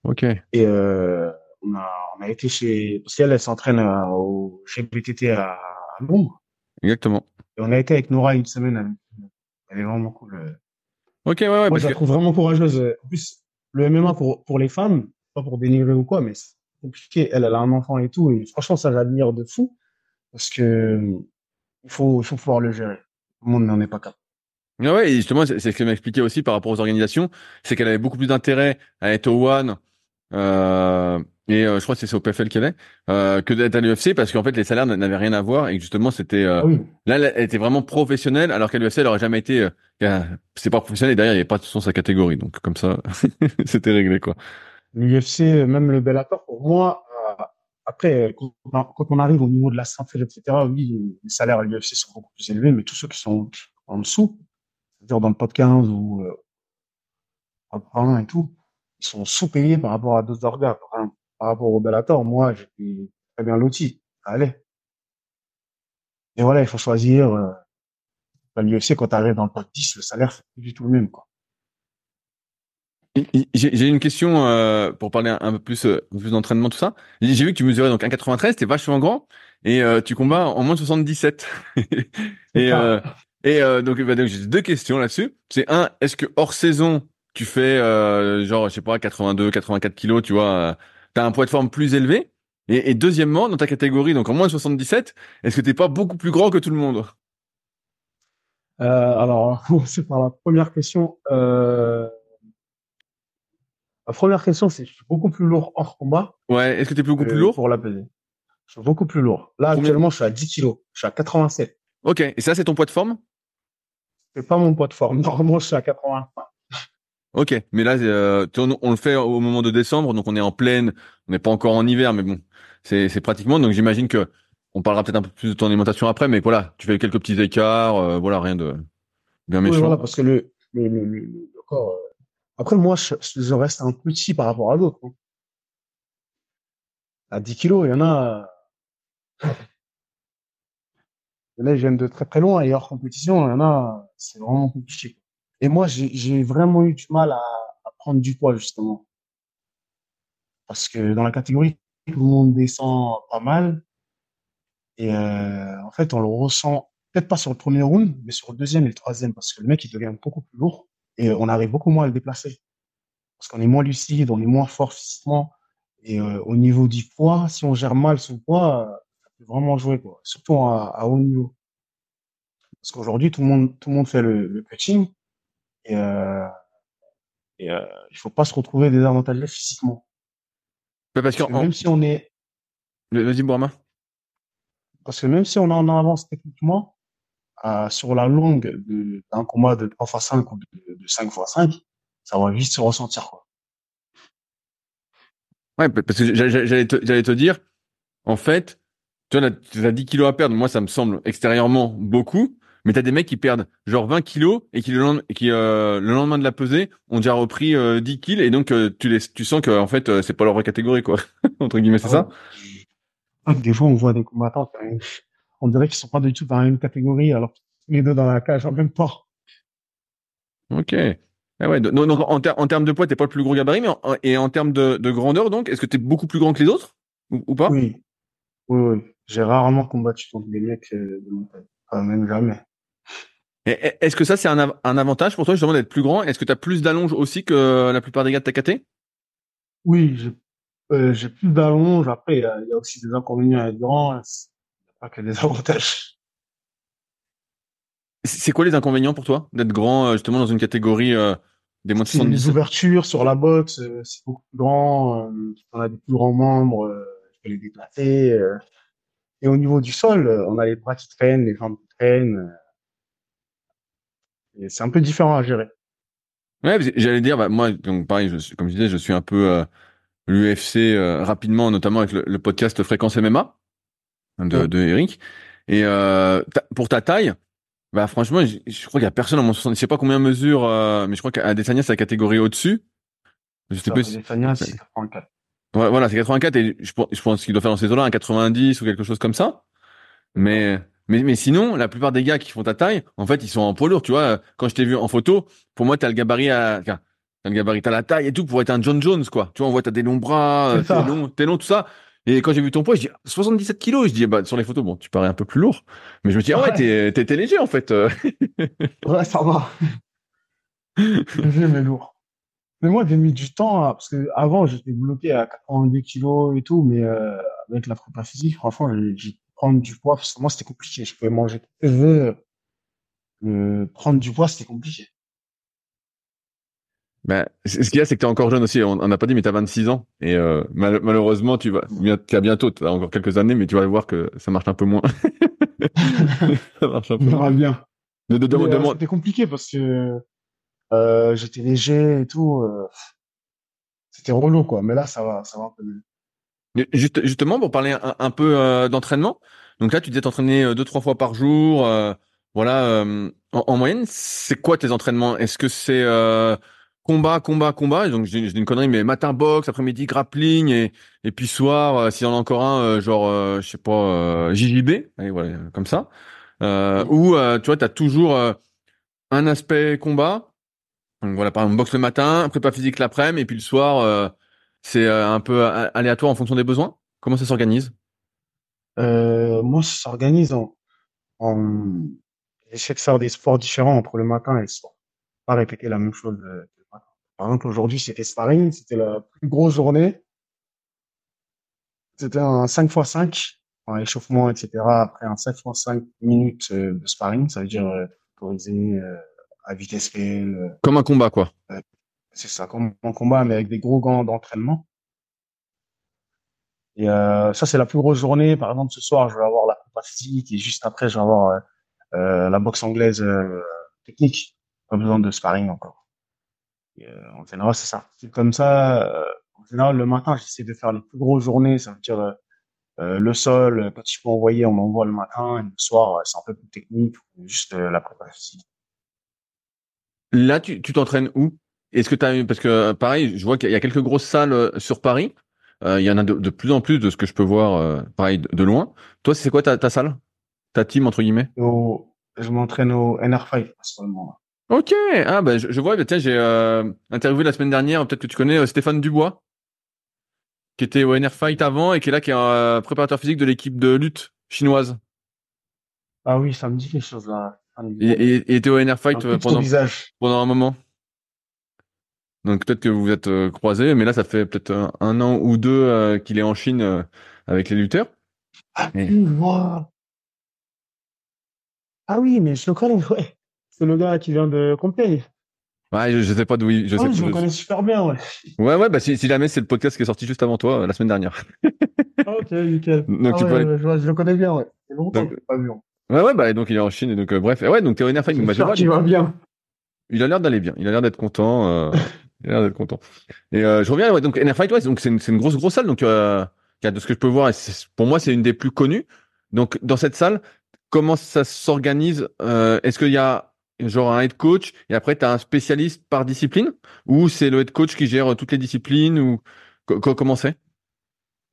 Ok. Et euh, on, a, on a été chez... Parce qu'elle, elle s'entraîne euh, au GBTT à, à Londres. Exactement. Et on a été avec Nora une semaine. avec- Elle est vraiment cool. euh. Ok, ouais, ouais. Moi, parce je la que- trouve vraiment courageuse. En plus, le MMA pour, pour les femmes, pas pour dénigrer ou quoi, mais c'est compliqué. Elle, elle a un enfant et tout. Et franchement, ça j'admire de fou. Parce que il faut, pouvoir le gérer. Le monde n'en est pas capable. Ouais, ouais, justement, c'est ce qu'elle m'expliquait aussi par rapport aux organisations, c'est qu'elle avait beaucoup plus d'intérêt à être au One, euh, et euh, je crois que c'est au PFL qu'elle est, euh, que d'être à l'UFC, parce qu'en fait, les salaires n'avaient rien à voir, et que justement, c'était... euh, oui. Là, elle était vraiment professionnelle, alors qu'à l'UFC, elle aurait jamais été... Euh, c'est pas professionnel, et derrière, il n'y avait pas de toute façon sa catégorie, donc comme ça, <laughs> c'était réglé, quoi. L'UFC, même le Bellator, pour moi, euh, après, quand on, arrive au niveau de la ceinture, etc., oui, les salaires à l'UFC sont beaucoup plus élevés, mais tous ceux qui sont en dessous, c'est-à-dire dans le top 15 ou euh, top 1 et tout, ils sont sous-payés par rapport à d'autres organes. Par, exemple, par rapport au Bellator, moi, j'étais très bien loti. Ça allait. Et voilà, il faut choisir. Euh, l'UFC, quand tu arrives dans le top 10, le salaire, c'est plus du tout le même. Quoi. J'ai une question euh, pour parler un, un peu plus, euh, un peu plus d'entraînement, tout ça. J'ai vu que tu mesurais donc 1,93, t'es vachement grand, et euh, tu combats en moins de 77. <laughs> et donc, bah, donc j'ai deux questions là-dessus. C'est un, est-ce que hors saison, tu fais genre, je sais pas, 82, 84 kilos, tu vois, euh, t'as un poids de forme plus élevé et, et deuxièmement, dans ta catégorie, donc en moins de 77, est-ce que t'es pas beaucoup plus grand que tout le monde? Euh, alors, commencer par la première question. Euh, la première question, c'est je suis beaucoup plus lourd hors combat Ouais, est-ce que t'es beaucoup que plus lourd? pour la peser. Je suis beaucoup plus lourd. Là, Combien? actuellement, je suis à 10 kilos. Je suis à 87. Ok, et ça, c'est ton poids de forme? C'est pas mon poids de forme. <laughs> Normalement, je suis à 80. Ok, mais là, euh, on, on le fait au moment de décembre, donc on est en pleine, on n'est pas encore en hiver, mais bon, c'est pratiquement. Donc j'imagine que on parlera peut-être un peu plus de ton alimentation après, mais voilà, tu fais quelques petits écarts, euh, voilà, rien de bien Oui, méchant. voilà, parce que le, le, le, le- corps. euh, Après, moi, je, je reste un petit par rapport à d'autres. hein. À 10 kilos, il y en a. <laughs> En a, ils viennent de très très loin et hors compétition, il y en a, c'est vraiment compliqué. Et moi, j'ai vraiment eu du mal à, prendre du poids, justement. Parce que dans la catégorie, tout le monde descend pas mal. Et euh, en fait, on le ressent peut-être pas sur le premier round, mais sur le deuxième et le troisième, parce que le mec, il devient beaucoup plus lourd et on arrive beaucoup moins à le déplacer. Parce qu'on est moins lucide, on est moins fort physiquement. Et euh, au niveau du poids, si on gère mal son poids, euh, ça peut vraiment jouer, quoi. Surtout à, haut niveau. Parce qu'aujourd'hui, tout le monde, tout le monde fait le, le cutting et, euh, et euh, il faut pas se retrouver désavantagé physiquement. Ouais, parce que, Parce que même si on est, vas-y, Bourama. parce que même si on est en avance techniquement, euh, sur la longue de- d'un combat de 3 x 5 ou de, de 5 x 5, ça va vite se ressentir, quoi. Ouais, parce que j'a- j'a- j'allais te, te dire, en fait, tu as 10 kilos à perdre. Moi, ça me semble extérieurement beaucoup, mais t'as des mecs qui perdent genre 20 kilos et qui le lendemain, et qui euh, le lendemain de la pesée ont déjà repris euh, 10 kilos et donc euh, tu les, tu sens que en fait euh, c'est pas leur vraie catégorie quoi <laughs> entre guillemets c'est ça. Ah, Des fois, on voit des combattants, on dirait qu'ils sont pas du tout dans la même catégorie, alors les deux dans la cage en même temps. Ok. Ah ouais, donc, donc, en, ter- en termes de poids, t'es pas le plus gros gabarit, mais en- et en termes de, de grandeur, donc, est-ce que t'es beaucoup plus grand que les autres ou, ou pas? Oui, oui, oui. J'ai rarement combattu contre des mecs euh, de mon taille. Enfin, même jamais. Est-ce que ça, c'est un, av- un avantage pour toi, justement, d'être plus grand? Est-ce que t'as plus d'allonge aussi que la plupart des gars de ta caté Oui, j'ai euh, plus d'allonge. Après, il y, a il y a aussi des inconvénients à être grand. C'est pas que des <laughs> avantages. C'est quoi les inconvénients pour toi d'être grand, euh, justement, dans une catégorie euh, des moins de C'est les 77 ouvertures sur la boxe, euh, c'est beaucoup plus grand. euh, on a des plus grands membres, euh, je peux les déplacer. euh. Et au niveau du sol, euh, on a les bras qui traînent, les jambes qui traînent. C'est un peu différent à gérer. Ouais, j'allais dire, bah, moi, donc pareil, je suis, comme je disais, je suis un peu euh, l'UFC euh, rapidement, notamment avec le, le podcast Fréquence MMA de, Ouais. de Eric. Et euh, ta- pour ta taille, bah franchement, je, crois qu'il y a personne en mon 70. Je sais pas combien mesure, euh, mais je crois qu'à Adesanya, c'est la catégorie au-dessus. Je sais plus. Fania, c'est 84. Ouais, voilà, c'est 84 et je, pense- je pense qu'il doit faire dans ces eaux-là un 90 ou quelque chose comme ça. Mais, mais, mais sinon, la plupart des gars qui font ta taille, en fait, ils sont en poids lourd. Tu vois, quand je t'ai vu en photo, pour moi, t'as le gabarit à, T'as le gabarit, t'as la taille et tout pour être un John Jones, quoi. Tu vois, on voit, t'as des longs bras, t'es long, t'es long, tout ça. Et quand j'ai vu ton poids, je dis 77 kilos. Je dis, bah, sur les photos, bon, tu parais un peu plus lourd. Mais je me dis, ah ouais, t'es, léger, en fait. <laughs> ouais, ça va. léger, mais lourd. Mais moi, j'ai mis du temps, parce que avant, j'étais bloqué à 82 kilos et tout, mais euh, avec la prépa physique, franchement, j'ai prendre du poids, parce que moi, c'était compliqué. Je pouvais manger tout ce que je veux. Euh, prendre du poids, c'était compliqué. Ben, ce qu'il y a, c'est que tu es encore jeune aussi. On n'a pas dit, mais tu as 26 ans. Et euh, malheureusement, tu vas, tu as bientôt, tu as encore quelques années, mais tu vas voir que ça marche un peu moins. <laughs> ça marche un peu moins. bien. De, de, de, euh, C'était compliqué parce que euh, j'étais léger et tout. Euh, c'était relou, quoi. Mais là, ça va, ça va un peu mieux. Juste, justement, pour parler un, peu euh, d'entraînement. Donc là, tu disais t'entraîner deux, trois fois par jour. voilà. En, en, moyenne, c'est quoi tes entraînements? Est-ce que c'est combat, combat, combat? donc, j'ai une connerie, mais matin boxe, après-midi grappling, et, et puis soir, euh, s'il y en a encore un, euh, genre, euh, je sais pas, euh, JJB, allez, voilà, comme ça. Euh, Ou, tu vois, tu as toujours un aspect combat. Donc voilà, par exemple, boxe le matin, prépa physique l'après-midi, et puis le soir, c'est un peu aléatoire en fonction des besoins? Comment ça s'organise? Moi, ça s'organise en... en... J'essaie de faire des sports différents entre le matin et le soir. Pas répéter la même chose par exemple, aujourd'hui, c'était sparring, c'était la plus grosse journée. C'était un 5 x 5, un échauffement, etc. Après un 5 x 5 minutes euh, de sparring, ça veut dire euh, euh, à vitesse réelle. Comme un combat, quoi. C'est ça, comme un combat, mais avec des gros gants d'entraînement. Et euh, ça, c'est la plus grosse journée. Par exemple, ce soir, je vais avoir la physique et juste après, je vais avoir euh, la boxe anglaise technique. Pas besoin de sparring encore. Euh, en général, c'est ça. C'est comme ça. Euh, en général, le matin, j'essaie de faire les plus grosses journées. Ça veut dire euh, le sol, quand il faut envoyer, on m'envoie le matin. Et le soir, c'est un peu plus technique, juste la préparation. Là, tu t'entraînes où? Est-ce que tu as parce que pareil, je vois qu'il y a quelques grosses salles sur Paris. il y en a de, plus en plus de ce que je peux voir, pareil de, loin. Toi, c'est quoi ta, ta salle, ta team entre guillemets? Je m'entraîne au NR5 principalement. Ok, ah bah je, vois, bah, tiens, j'ai euh, interviewé la semaine dernière, peut-être que tu connais euh, Stéphane Dubois, qui était au NR Fight avant et qui est là, qui est un euh, préparateur physique de l'équipe de lutte chinoise. Ah oui, ça me dit quelque chose là. Il était au NR Fight pendant, pendant un moment. Donc peut-être que vous êtes croisés, mais là ça fait peut-être un, an ou deux qu'il est en Chine avec les lutteurs. Ah, ah oui, mais je le connais, ouais. C'est le gars qui vient de Compiègne. Ouais, je, sais pas d'où il. Je, ah, je le connais super bien, ouais. Ouais, ouais, bah si, si jamais c'est le podcast qui est sorti juste avant toi, euh, la semaine dernière. Ah, ok, nickel. <laughs> Donc, ah, tu ouais, je, je, le connais bien, ouais. C'est longtemps donc, que pas vu. Ouais, ouais, bah donc il est en Chine, et donc euh, bref. Et ouais, donc t'es au Nerfing. Bah, il va bien. Il a l'air d'aller bien. Il a l'air d'être content. Euh, <laughs> l'air d'être content. Et euh, je reviens, donc c'est une, grosse, grosse salle. Donc, euh, de ce que je peux voir, pour moi, c'est une des plus connues. Donc, dans cette salle, comment ça s'organise euh, Est-ce qu'il y a genre un head coach et après tu as un spécialiste par discipline? Ou c'est le head coach qui gère toutes les disciplines ou comment c'est?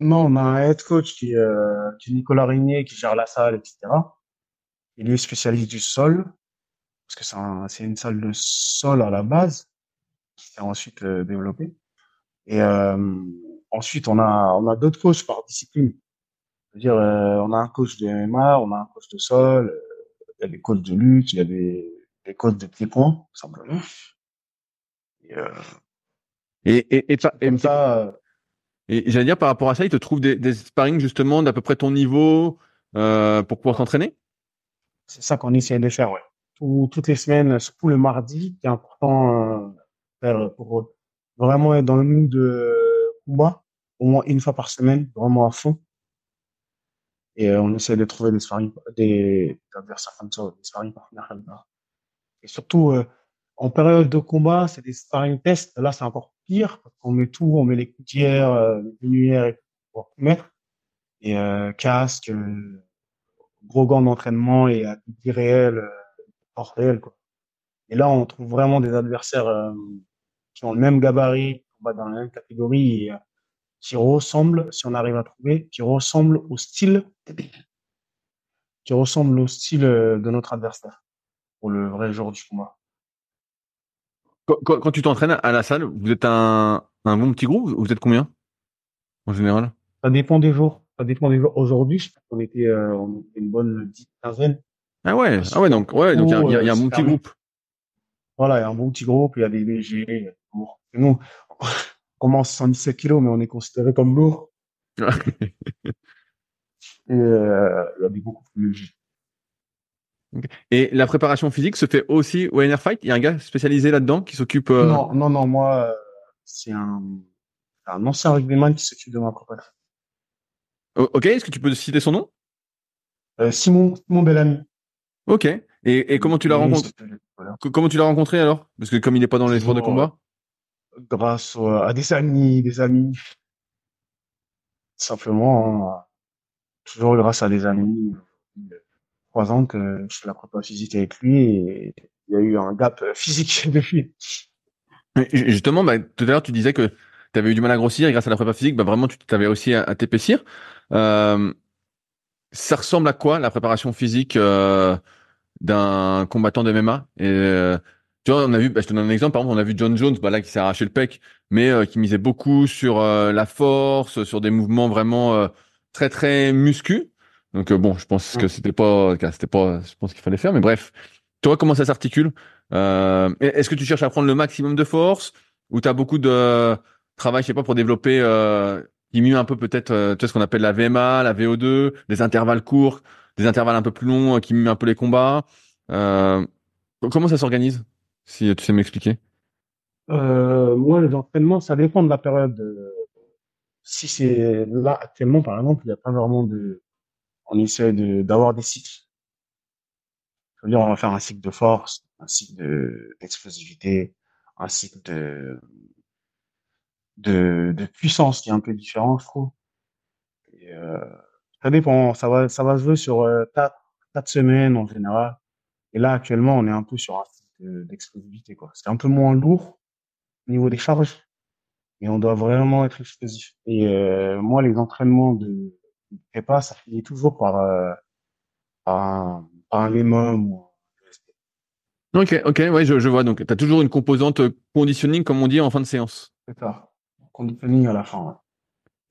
Non, on a un head coach qui, est Nicolas Rigné qui gère la salle, etc. Il est spécialiste du sol parce que c'est un, une salle de sol à la base qui s'est ensuite euh, développée. Et euh, ensuite, on a, on a d'autres coachs par discipline. C'est-à-dire, euh, on a un coach de MMA, on a un coach de sol, il y a des coachs de lutte, il y a des, des codes de petits points, simplement. Et, euh, et, et, et, et, ça, et j'allais dire par rapport à ça, ils te trouvent des, des sparring justement d'à peu près ton niveau euh, pour pouvoir s'entraîner C'est ça qu'on essaie de faire, ouais. Tout, toutes les semaines, surtout le mardi, qui est important faire pour vraiment être dans le mood de combat, au moins une fois par semaine, vraiment à fond. Et euh, on essaie de trouver des sparring, des, adversaires comme ça, des sparring partenaires comme ça. Et surtout, euh, en période de combat, c'est des sparring tests. Là, c'est encore pire parce qu'on met tout, on met les coutières, euh, les lumières et pour mettre. Et euh, casque, euh, gros gants d'entraînement et à réel, euh, hors réel. Quoi. Et là, on trouve vraiment des adversaires qui ont le même gabarit, dans la même catégorie, et, qui ressemblent, si on arrive à trouver, qui ressemblent au style, qui ressemblent au style de notre adversaire pour le vrai jour du combat. quand, quand tu t'entraînes à la salle, vous êtes un, un bon petit groupe? Vous êtes combien en général? Ça dépend des jours. Ça dépend des jours. Aujourd'hui, je pense qu'on était, euh, on était une bonne dix quinzaine. Ah ouais, ah ouais, donc ouais, donc il y a, y a- y a un bon petit groupe. Voilà, il y a un bon petit groupe, il y a des des lourds. Nous, on commence 117 kilos, mais on est considéré comme lourd. Et euh, il y a des beaucoup plus légers. Et la préparation physique se fait aussi au NR Fight? Il y a un gars spécialisé là-dedans qui s'occupe. euh, Non, non, non, moi, euh, c'est un, un ancien rugbyman qui s'occupe de ma préparation. o- Ok, est-ce que tu peux citer son nom? Simon, Simon Bellamy. Ok. Et, et comment tu l'as rencontré? Voilà. Comment tu l'as rencontré alors? Parce que comme il n'est pas dans les sports de combat? Grâce au- à des amis, des amis. Simplement, euh, toujours grâce à des amis. euh, Trois ans que je fais la prépa physique avec lui et il y a eu un gap euh, physique <laughs> depuis. Justement, bah, tout à l'heure, tu disais que tu avais eu du mal à grossir et grâce à la prépa physique, bah, vraiment, tu t'avais réussi à, à t'épaissir. Euh, ça ressemble à quoi la préparation physique euh, d'un combattant de MMA et, euh, Tu vois, on a vu, bah, je te donne un exemple, par exemple, on a vu John Jones, bah, là, qui s'est arraché le pec, mais euh, qui misait beaucoup sur euh, la force, sur des mouvements vraiment très très muscu. Donc bon, je pense que c'était pas, c'était pas, je pense qu'il fallait faire, mais bref. Toi, comment ça s'articule Est-ce que tu cherches à prendre le maximum de force ou tu as beaucoup de travail, je sais pas, pour développer, euh, mime un peu peut-être, tu sais, ce qu'on appelle la VMA, la VO2, des intervalles courts, des intervalles un peu plus longs, qui miment un peu les combats. Euh, comment ça s'organise Si tu sais m'expliquer? Euh, moi, les entraînements, ça dépend de la période. euh, Si c'est là, actuellement, par exemple, il n'y a pas vraiment de, on essaie de, d'avoir des cycles. Je veux dire, on va faire un cycle de force, un cycle de, d'explosivité, un cycle de, de, de puissance qui est un peu différent, je trouve. Et, euh, ça dépend, ça va, ça va se jouer sur euh, quatre, quatre semaines en général. Et là, actuellement, on est un peu sur un cycle de- d'explosivité, quoi. C'est un peu moins lourd au niveau des charges, mais on doit vraiment être explosif. Et euh, moi, les entraînements de de prépa, ça finit toujours par, euh, par un, par un ou Ok, ok, ouais, je, je vois. Donc, tu as toujours une composante euh, conditioning, comme on dit, en fin de séance. C'est ça. Conditioning à la fin. ouais.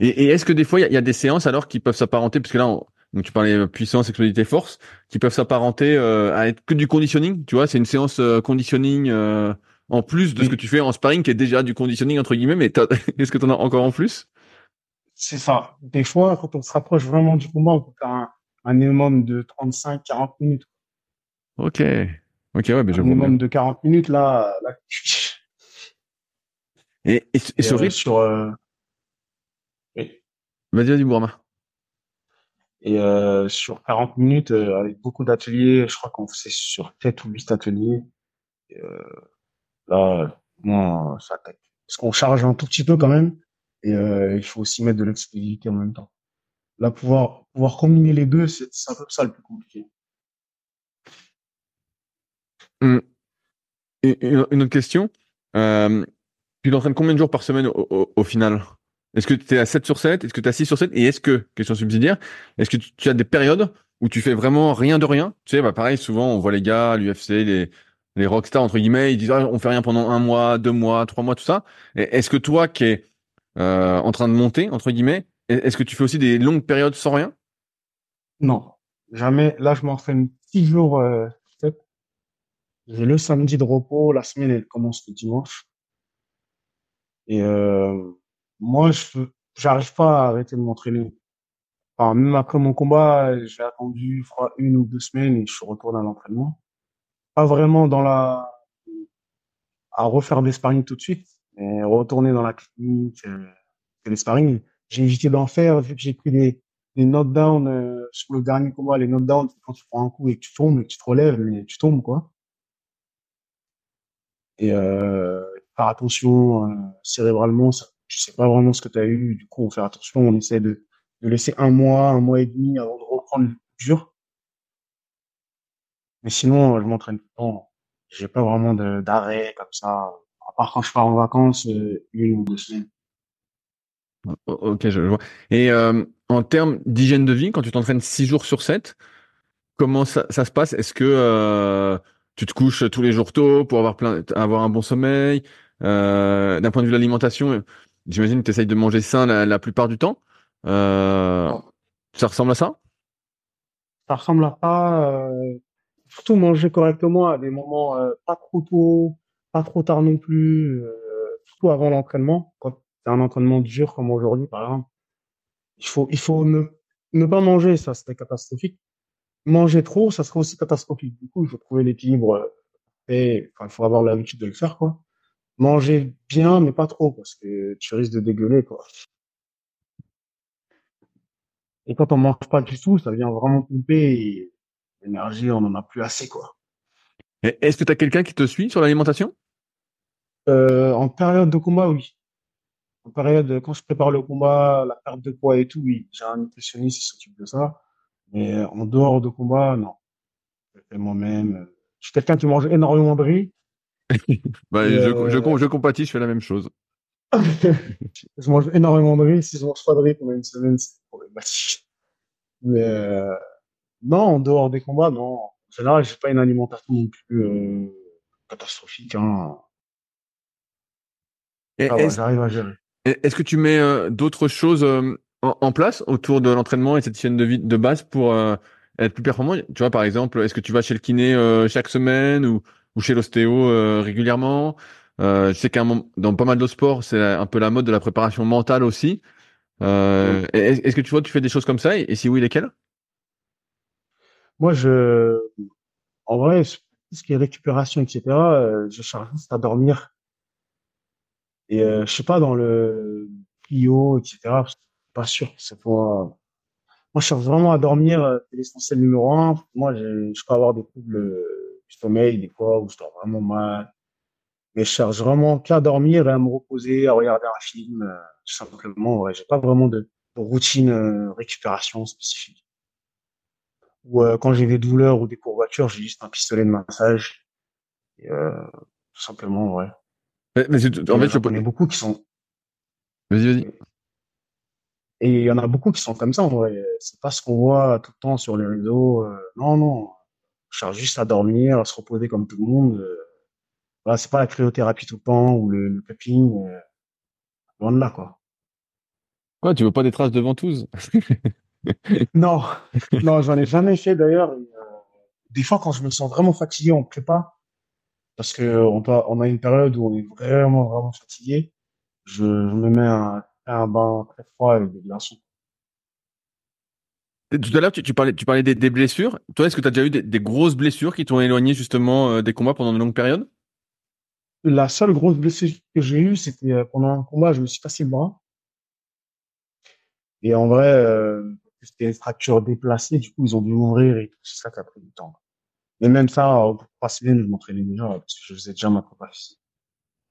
Et, et est-ce que des fois, il y, a- il y a des séances alors qui peuvent s'apparenter, parce que là, on- donc tu parlais euh, puissance, explosivité, force, qui peuvent s'apparenter euh, à être que du conditioning. Tu vois, c'est une séance euh, conditioning euh, en plus de ce que tu fais en sparring, qui est déjà du conditioning entre guillemets. Mais t'as- <laughs> est-ce que tu en as encore en plus? C'est ça. Des fois, quand on se rapproche vraiment du combat, on peut faire un, un minimum de 35-40 minutes. Ok, ok, ouais, mais je Un minimum de 40 minutes, là, là Et, et, et ce euh, rythme, sur, euh. Vas-y, vas-y, Bourama. Et euh, sur 40 minutes, euh, avec beaucoup d'ateliers, je crois qu'on faisait sur 7 ou 8 ateliers. Et, euh, là, moi, ça attaque. Parce qu'on charge un tout petit peu quand même. Et euh, il faut aussi mettre de l'explosivité en même temps. Là, pouvoir, pouvoir combiner les deux, c'est un peu ça le plus compliqué. Et une autre question. Euh, tu t'entraînes combien de jours par semaine au, au- au final? Est-ce que tu es à 7 sur 7 Est-ce que tu es à 6 sur 7 Et est-ce que, question subsidiaire, est-ce que tu, as des périodes où tu fais vraiment rien de rien? Tu sais, bah pareil, souvent on voit les gars, l'UFC, les, les rockstars, entre guillemets, ils disent ah, on fait rien pendant un mois, deux mois, trois mois, tout ça. Est-ce que toi qui es euh, en train de monter, entre guillemets, est- est-ce que tu fais aussi des longues périodes sans rien? Non, jamais. Là, je m'entraîne 6 jours, euh. J'ai le samedi de repos. La semaine, elle commence le dimanche. Et euh, moi, je j'arrive pas à arrêter de m'entraîner. Enfin, même après mon combat, j'ai attendu, une ou deux semaines et je suis retourné à l'entraînement. Pas vraiment dans la à refaire des sparring tout de suite, mais retourner dans la clinique, euh, les sparring, j'ai évité d'en faire vu que j'ai pris des des knockdowns euh, sur le dernier combat. Les knockdowns, quand tu prends un coup et que tu tombes, et que tu te relèves, mais tu tombes quoi. Et euh, faire attention euh, cérébralement, ça, tu sais pas vraiment ce que tu as eu. Du coup, on fait attention, on essaie de, de laisser un mois, un mois et demi avant de reprendre le dur. Mais sinon, je m'entraîne tout le temps. J'ai pas vraiment d'arrêt comme ça. À part quand je pars en vacances, euh, une ou deux semaines. Ok, je, je vois. Et euh, en termes d'hygiène de vie, quand tu t'entraînes 6 jours sur 7, comment ça, se passe? Est-ce que euh, tu te couches tous les jours tôt pour avoir plein, avoir un bon sommeil. D'un point de vue de l'alimentation, j'imagine que tu essayes de manger sain la, la plupart du temps. Euh, ça ressemble à ça? Ça ressemble à ça. Euh, surtout manger correctement à des moments euh, pas trop tôt, pas trop tard non plus, euh, surtout avant l'entraînement. Quand c'est un entraînement dur comme aujourd'hui, par exemple, il faut, il faut ne, ne pas manger, ça serait catastrophique. Manger trop, ça serait aussi catastrophique. Du coup, il faut trouver l'équilibre. Et, enfin, il faut avoir l'habitude de le faire, quoi. Manger bien, mais pas trop, parce que tu risques de dégueuler, quoi. Et quand on mange pas du tout, ça vient vraiment pomper et l'énergie, on en a plus assez, quoi. Est-ce que tu as quelqu'un qui te suit sur l'alimentation? Euh, en période de combat, oui. En période, quand je prépare le combat, la perte de poids et tout, oui. J'ai un nutritionniste qui s'occupe de ça. Mais euh, en dehors de combat, non. Je fais moi-même. Je suis quelqu'un qui mange énormément de riz. Bah, Et, je, euh, je, je compatis, je fais la même chose. <laughs> je mange énormément de riz. Si je mange pas de riz pendant une semaine, c'est problématique. Mais euh, non, en dehors des combats, non. En général, j'ai pas une alimentation non plus euh, catastrophique. Hein. Est-ce j'arrive à gérer. est-ce que tu mets euh, d'autres choses en, en place autour de l'entraînement et cette chaîne de vie de base pour être plus performant? Tu vois, par exemple, est-ce que tu vas chez le kiné chaque semaine ou, ou chez l'ostéo euh, régulièrement euh, Je sais qu'à un moment- dans pas mal de sports, c'est un peu la mode de la préparation mentale aussi. Euh, est- Est-ce que tu vois, tu fais des choses comme ça? Et, si oui, lesquelles? Moi, je, en vrai, ce qui est récupération, etc., je cherche juste à dormir. Et euh, je sais pas, dans le plio, etc., je suis pas sûr que c'est pour... Moi, je cherche vraiment à dormir, c'est l'essentiel numéro un. Moi, je, je peux avoir des troubles euh, du sommeil, des fois, où je dors vraiment mal. Mais je cherche vraiment qu'à dormir et à me reposer, à regarder un film, euh, tout simplement. Ouais, j'ai pas vraiment de, de routine euh, récupération spécifique. Ou euh, quand j'ai des douleurs ou des courbatures, j'ai juste un pistolet de massage. Et, tout simplement, ouais. Mais- mais En fait, je... connais beaucoup qui sont, vas-y, vas-y. et il y en a beaucoup qui sont comme ça, en vrai. C'est pas ce qu'on voit tout le temps sur les réseaux. non, non. Je cherche juste à dormir, à se reposer comme tout le monde. euh. Voilà, c'est pas la cryothérapie tout le temps ou le, le cupping. euh, loin de là, quoi. Ouais, tu veux pas des traces de ventouse? <laughs> Non, non, j'en ai jamais fait d'ailleurs. euh, des fois, quand je me sens vraiment fatigué en prépa, parce que on on a une période où on est vraiment, vraiment fatigué, je, je me mets un, un bain très froid avec des glaçons. Tout à l'heure, tu, tu parlais, tu parlais des, des blessures. Toi, est-ce que tu as déjà eu des, des grosses blessures qui t'ont éloigné justement euh, des combats pendant de longues périodes? La seule grosse blessure que j'ai eue, c'était euh, pendant un combat, je me suis cassé le bras. Et en vrai, euh, c'était une fracture déplacée, du coup, ils ont dû m'ouvrir et tout, c'est ça qui a pris du temps. Mais même ça, de trois semaines, je m'entraînais déjà, parce que je faisais déjà ma prépa physique.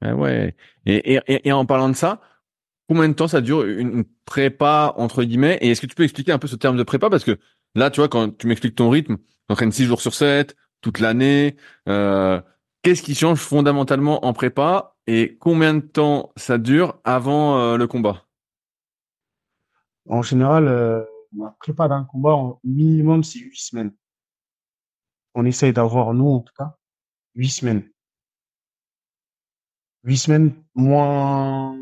Ah ouais. Et, et, et- et en parlant de ça, combien de temps ça dure une, prépa entre guillemets Et est-ce que tu peux expliquer un peu ce terme de prépa? Parce que là, tu vois, quand tu m'expliques ton rythme, tu entraînes six jours sur 7, toute l'année. Euh, Qu'est-ce qui change fondamentalement en prépa et combien de temps ça dure avant euh, le combat? En général, euh, la prépa d'un combat, en minimum, c'est huit semaines. On essaye d'avoir, nous, en tout cas, huit semaines. Huit semaines, moins, moins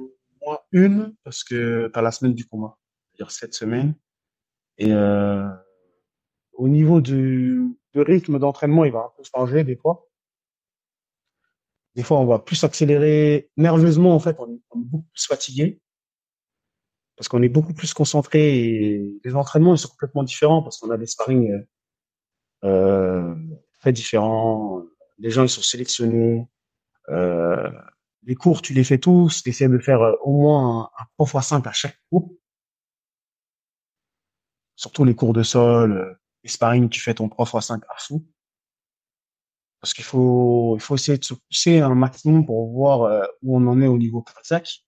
une, parce que t'as la semaine du combat. C'est-à-dire sept semaines. Et, euh, au niveau du, du rythme d'entraînement, il va un peu changer des fois. Des fois, on va plus accélérer nerveusement, en fait, on est, on est beaucoup plus fatigué. Parce qu'on est beaucoup plus concentré et les entraînements, ils sont complètement différents parce qu'on a des sparring, euh, euh, très différents. Les gens, ils sont sélectionnés. Euh, les cours, tu les fais tous. Tu essaies de faire euh, au moins un, un 3 x 5 à chaque cours. Surtout les cours de sol, euh, les sparring, tu fais ton 3 x 5 à fond. Parce qu'il faut, il faut essayer de se pousser un maximum pour voir euh, où on en est au niveau cardiaque.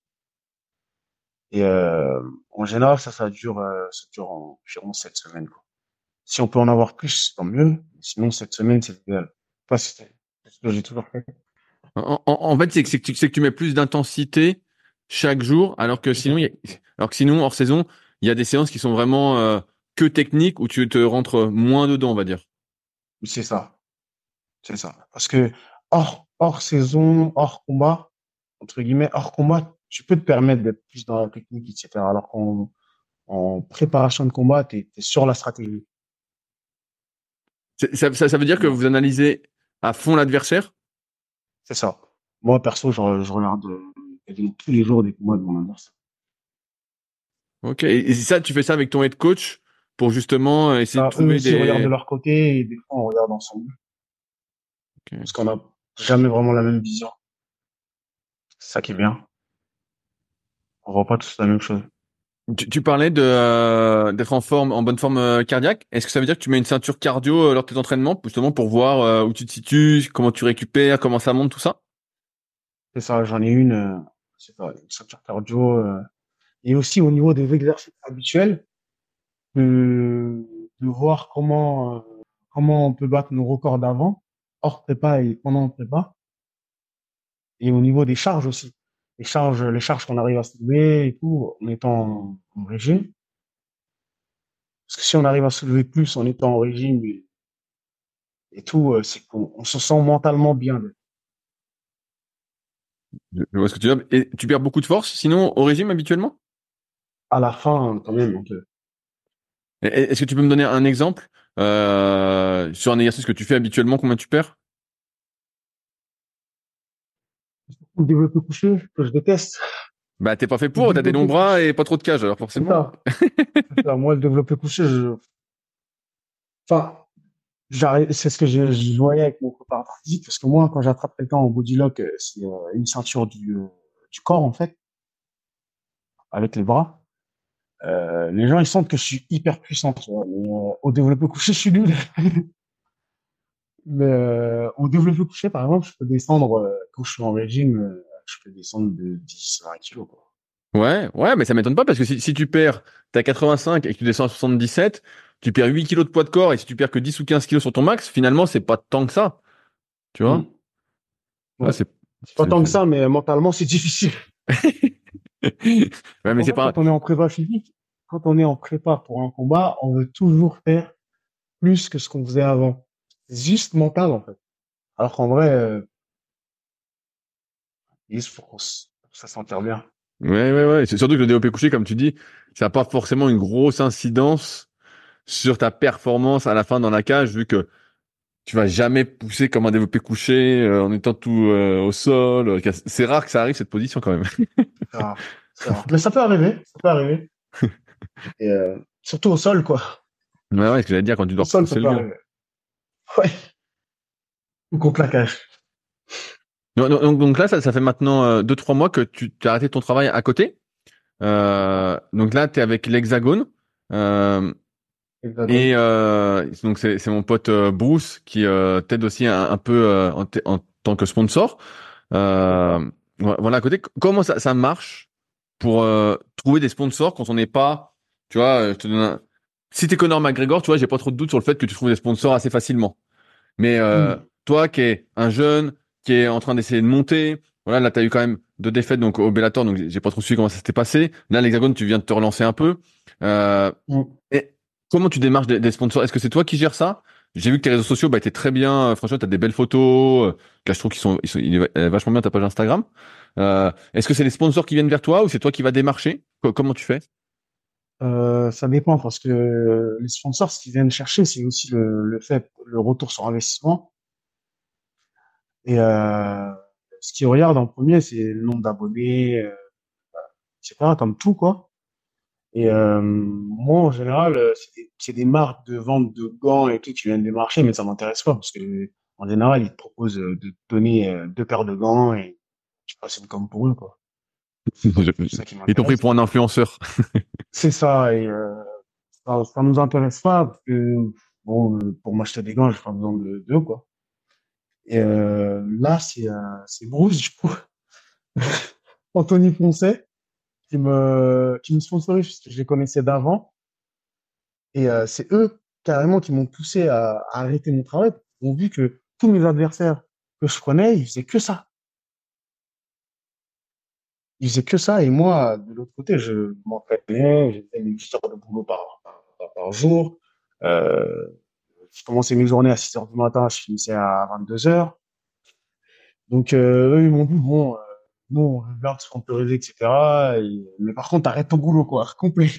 Et euh, en général, ça, ça dure, ça dure environ sept semaines. Quoi. Si on peut en avoir plus, tant mieux. Sinon, cette semaine, c'est idéal. Pas que j'ai toujours fait. En, en- en fait, c'est que, que tu c'est que tu mets plus d'intensité chaque jour, alors que sinon, il y a- alors que sinon hors saison, il y a des séances qui sont vraiment euh, que techniques où tu te rentres moins dedans, on va dire. C'est ça. C'est ça. Parce que hors, hors saison, hors combat, entre guillemets, hors combat, tu peux te permettre d'être plus dans la technique, etc. Alors qu'en en préparation de combat, tu es, sur la stratégie. Ça, ça, veut dire que vous analysez à fond l'adversaire? C'est ça. Moi, perso, je, regarde euh, tous les jours des combats de mon adversaire. Ok. Et ça, tu fais ça avec ton head coach pour justement essayer de trouver des. Eux de leur côté et des fois on regarde ensemble. Parce qu'on n'a jamais vraiment la même vision. C'est ça qui est bien. On voit pas tous la même chose. Tu, parlais de euh, d'être en forme, en bonne forme euh, cardiaque. Est-ce que ça veut dire que tu mets une ceinture cardio euh, lors de tes entraînements, justement pour voir où tu te situes, comment tu récupères, comment ça monte, tout ça? C'est ça, j'en ai une, c'est une ceinture cardio. et aussi au niveau des exercices habituels, de, de voir comment comment on peut battre nos records d'avant, hors prépa et pendant prépa. Et au niveau des charges aussi les charges, les charges qu'on arrive à soulever et tout, en étant en régime. Parce que si on arrive à soulever plus en étant en régime et, tout, euh, c'est qu'on se sent mentalement bien. Je vois ce que tu veux. Et tu perds beaucoup de force, sinon, au régime, habituellement? À la fin, quand même, Est-ce que tu peux me donner un exemple, euh, sur un exercice que tu fais habituellement, combien tu perds? Le développé couché que je déteste. Bah, t'es pas fait pour, t'as des longs bras et pas trop de cage, alors forcément. <laughs> Moi, le développé couché, je... enfin, c'est ce que je, voyais avec mon copain physique, parce que moi, quand j'attrape quelqu'un en body lock, euh, c'est euh, une ceinture du, euh, du corps, en fait, avec les bras. Euh, les gens, ils sentent que je suis hyper puissant. au développé couché, je suis nul. <laughs> Mais euh, au développé couché, par exemple, je peux descendre, euh, quand je suis en régime, euh, je peux descendre de 10 à 20 kilos. Quoi. Ouais, ouais, mais ça m'étonne pas parce que si, si tu perds, t'as 85 et que tu descends à 77, tu perds 8 kilos de poids de corps et si tu perds que 10 ou 15 kilos sur ton max, finalement, c'est pas tant que ça. Tu vois? Mmh. Ouais, c'est pas tant que ça, mais mentalement, c'est difficile. <laughs> ouais, mais c'est pas. Quand on est en prépa physique, quand on est en prépa pour un combat, on veut toujours faire plus que ce qu'on faisait avant juste mental, en fait. Alors qu'en vrai, euh, il faut ça s'entend bien. Ouais, ouais, ouais. C'est surtout que le développé couché, comme tu dis, ça n'a pas forcément une grosse incidence sur ta performance à la fin dans la cage, vu que tu vas jamais pousser comme un développé couché euh, en étant tout euh, au sol. C'est rare que ça arrive cette position quand même. Ah, Mais ça peut arriver, ça peut arriver. <laughs> Et surtout au sol, quoi. Ouais, ouais, ce que j'allais dire quand tu dois au sol, ça peut arriver. Ouais. Ou contre la cage. Donc, donc, là, ça, ça fait maintenant 2-3 euh, mois que tu as arrêté ton travail à côté. Euh, donc là, tu es avec l'Hexagone. Euh, et euh, donc c'est mon pote euh, Bruce qui euh, t'aide aussi un, un peu en, en, tant que sponsor. voilà à côté. Comment ça, ça marche pour trouver des sponsors quand on n'est pas, tu vois, je te donne un, si t'es Conor McGregor, tu vois, j'ai pas trop de doute sur le fait que tu trouves des sponsors assez facilement. Mais euh, mm. toi, qui es un jeune, qui est en train d'essayer de monter, voilà, là, tu as eu quand même deux défaites donc au Bellator, donc j'ai pas trop suivi comment ça s'était passé. Là, l'Hexagone, tu viens de te relancer un peu. Euh, mm. et comment tu démarches des, sponsors? Est-ce que c'est toi qui gères ça? J'ai vu que tes réseaux sociaux bah, étaient très bien. Franchement, tu as des belles photos. Là, je trouve qu'ils sont, ils sont il est vachement bien ta page Instagram. Euh, Est-ce que c'est les sponsors qui viennent vers toi ou c'est toi qui vas démarcher? Comment tu fais? Euh, ça dépend parce que les sponsors, ce qu'ils viennent chercher, c'est aussi le, fait, le retour sur investissement. Et euh, ce qu'ils regardent en premier, c'est le nombre d'abonnés, euh, etc. Comme tout quoi. Et euh, moi, en général, c'est des, des, marques de vente de gants et tout qui viennent des marchés, mais ça m'intéresse pas parce que en général, ils te proposent de donner euh, deux paires de gants et je sais pas, c'est comme pour eux quoi. Ils t'ont pris pour un influenceur. c'est ça, et euh, ça, ça nous intéresse pas parce que bon, pour m'acheter des gants, j'ai pas besoin de deux quoi. Et euh, là, c'est euh, c'est Bruce du coup, <laughs> Anthony Poncet qui me qui me sponsorise parce que je les connaissais d'avant. Et euh, c'est eux carrément qui m'ont poussé à, à, arrêter mon travail. Ils ont vu que tous mes adversaires que je connais, ils faisaient que ça il faisait que ça. Et moi, de l'autre côté, je m'entraînais, j'ai fait une histoire de boulot par, jour. Euh, je commençais mes journées à 6 heures du matin, je finissais à 22 heures. Donc, euh, eux, ils m'ont dit, bon, euh, on veut bien te sponsoriser, etc. Et, mais par contre, arrête ton boulot, quoi, <laughs> complet.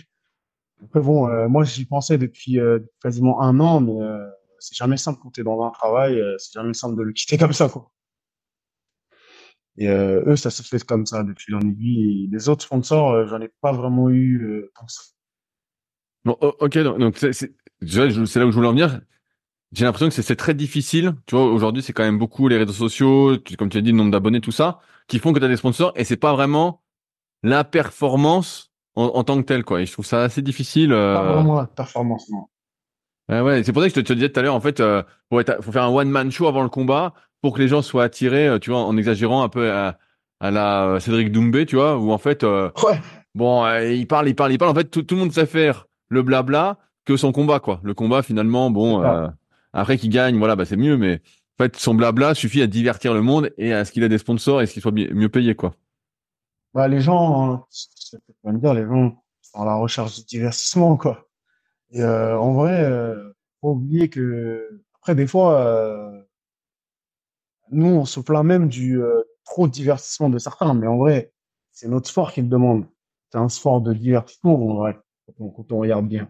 Après, bon, euh, moi, j'y pensais depuis quasiment un an, mais c'est jamais simple quand t'es dans un travail, c'est jamais simple de le quitter comme ça, quoi. Et euh, eux, ça se fait comme ça depuis l'an aiguille. Et les autres sponsors, euh, j'en ai pas vraiment eu euh, tant que ça. Bon, ok, donc c'est là où je voulais en venir. J'ai l'impression que c'est très difficile. Tu vois, aujourd'hui, c'est quand même beaucoup les réseaux sociaux, tu- comme tu as dit, le nombre d'abonnés, tout ça, qui font que tu as des sponsors et c'est pas vraiment la performance en, en tant que telle, quoi. Et je trouve ça assez difficile. Pas Euh... vraiment la performance, non. Ouais, ouais, c'est pour ça que je te, te disais tout à l'heure, en fait, euh, faut, être, faut faire un one-man show avant le combat pour que les gens soient attirés, euh, tu vois, en exagérant un peu à, à la euh, Cédric Doumbé, tu vois, où en fait, euh, Ouais, bon, euh, il parle, il parle, il parle. En fait, tout, tout le monde sait faire le blabla que son combat, quoi. Le combat, finalement, bon, euh, après qu'il gagne, voilà, bah c'est mieux, mais en fait, son blabla suffit à divertir le monde et à ce qu'il ait des sponsors et ce qu'il soit mieux payé, quoi. bah, les gens, hein, pas le dire, les gens sont à la recherche du divertissement, quoi. Et en vrai, faut oublier que après des fois, nous on se plaint même du euh, trop de divertissement de certains, mais en vrai, c'est notre sport qui le demande. C'est un sport de divertissement, en vrai, quand on, regarde bien.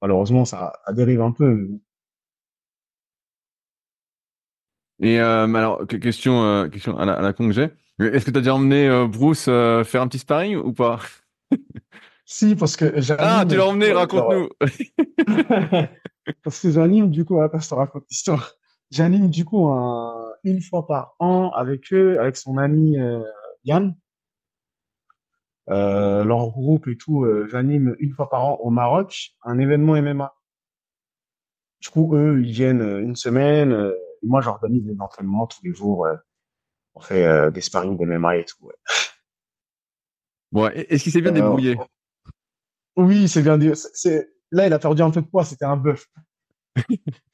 Malheureusement, ça, ça dérive un peu. Et euh, alors, que- question, euh, question à la, à la con que j'ai. Est-ce que tu as déjà emmené euh, Bruce faire un petit sparring ou pas? <laughs> Si, parce que j'anime. Ah, tu l'as emmené, raconte-nous. <laughs> Parce que j'anime, du coup, attends, je te raconte l'histoire. J'anime, du coup, un, une fois par an avec eux, avec son ami euh, Yann, euh, leur groupe et tout. euh, j'anime une fois par an au Maroc un événement MMA. Du coup, eux, ils viennent une semaine. et moi, j'organise des entraînements tous les jours. on fait des sparring de MMA et tout. ouais. <laughs> Bon, est-ce qu'il s'est bien débrouillé? Oui, c'est bien c'est- Là, il a perdu un peu de poids. C'était un bœuf. <laughs>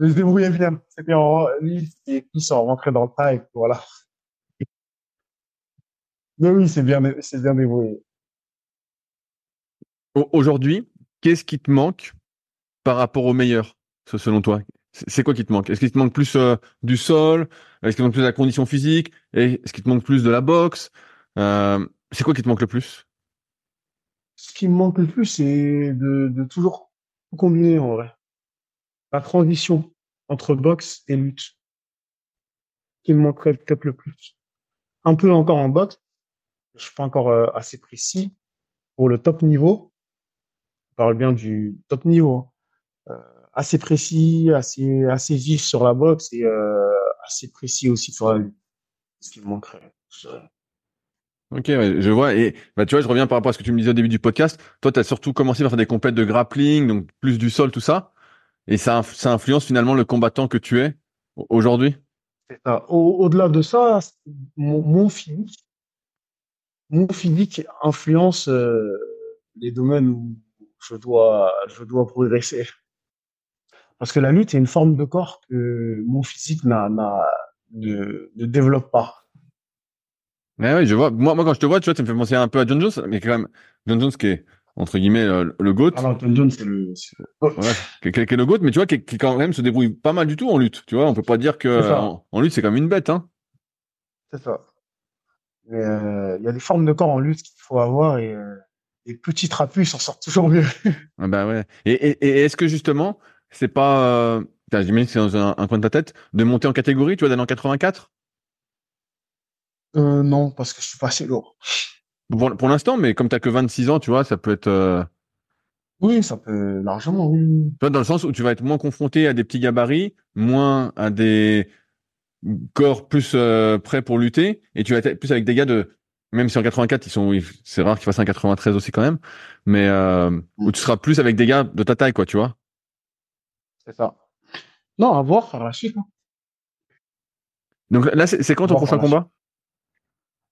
Il se débrouillait bien. C'était en... Lui, dans le. Voilà. Mais oui, c'est bien, c'est bien débrouillé. Au- Aujourd'hui, qu'est-ce qui te manque par rapport au meilleur, selon toi? C'est quoi qui te manque? Est-ce qu'il te manque plus euh, du sol? Est-ce qu'il te manque plus de la condition physique? Est-ce qu'il te manque plus de la boxe? Euh, c'est quoi qui te manque le plus? Ce qui me manque le plus, c'est de, de toujours combiner, en vrai. La transition entre boxe et lutte. Qui me manquerait peut-être le plus. Un peu encore en boxe. Je suis pas encore euh, assez précis pour le top niveau. Je parle bien du top niveau. hein. Euh, assez précis, assez, assez vif sur la boxe et euh, assez précis aussi sur la lutte. Ce qui me manquerait. Ok, je vois. Et bah, tu vois, je reviens par rapport à ce que tu me disais au début du podcast. Toi, tu as surtout commencé par faire des compètes de grappling, donc plus du sol, tout ça. Et ça, ça influence finalement le combattant que tu es au- aujourd'hui? Au- Au-delà de ça, mon, mon physique, mon physique influence euh, les domaines où je dois, je dois progresser. Parce que la lutte est une forme de corps que mon physique n'a, ne, ne développe pas. Ouais, ouais, je vois. Moi, moi, quand je te vois, tu vois, ça me fait penser un peu à John Jones, mais quand même, John Jones qui est, entre guillemets, euh, le GOAT. Alors, John Jones, c'est le, le- Ouais, qui, est- le GOAT, mais tu vois, qui, qui quand même se débrouille pas mal du tout en lutte. Tu vois, on peut pas dire que en, en lutte, c'est comme une bête, hein. C'est ça. Mais euh, il y a des formes de corps en lutte qu'il faut avoir et euh, les petits trapus s'en sortent toujours mieux. <laughs> Ah bah ouais. Et, et, et est-ce que justement, c'est pas, euh, j'imagine que c'est dans un, un coin de ta tête, de monter en catégorie, tu vois, d'aller en 84? Euh, non, parce que je suis pas assez lourd. Pour, pour l'instant, mais comme t'as que 26 ans, tu vois, ça peut être, euh, Oui, ça peut largement, oui. tu vois, dans le sens où tu vas être moins confronté à des petits gabarits, moins à des corps plus euh, prêts pour lutter, et tu vas être plus avec des gars de, même si en 84 ils sont, ils- c'est rare qu'ils fassent un 93 aussi quand même, mais euh, où tu seras plus avec des gars de ta taille, quoi, tu vois. C'est ça. Non, à voir par la suite. hein. Donc là, c'est c'est quand ton Bon, prochain voilà. combat?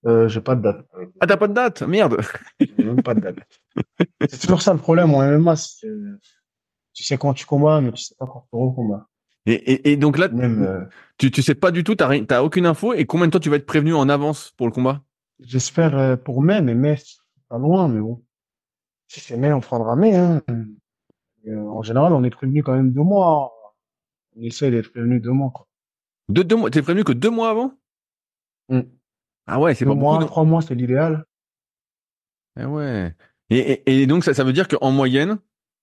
Euh, j'ai pas de date. Ah, t'as pas de date, merde. J'ai même pas de date. <laughs> C'est toujours ça le problème en MMA, c'est que tu sais quand tu combats, mais tu sais pas quand tu recombats. Et, et, et donc là, Même, euh, tu, tu sais pas du tout, t'as t'as aucune info, et combien de temps tu vas être prévenu en avance pour le combat? J'espère euh, pour mai, mais mai, c'est pas loin, mais bon. Si c'est mai, on prendra mai, hein. Euh, en général, on est prévenu quand même deux mois On essaie d'être prévenu deux mois. Quoi. De deux mois T'es prévenu que deux mois avant? Mm. Ah ouais, c'est pas mois, beaucoup. trois mois, c'est l'idéal. Ah ouais. Et, et, et donc, ça, ça veut dire qu'en moyenne,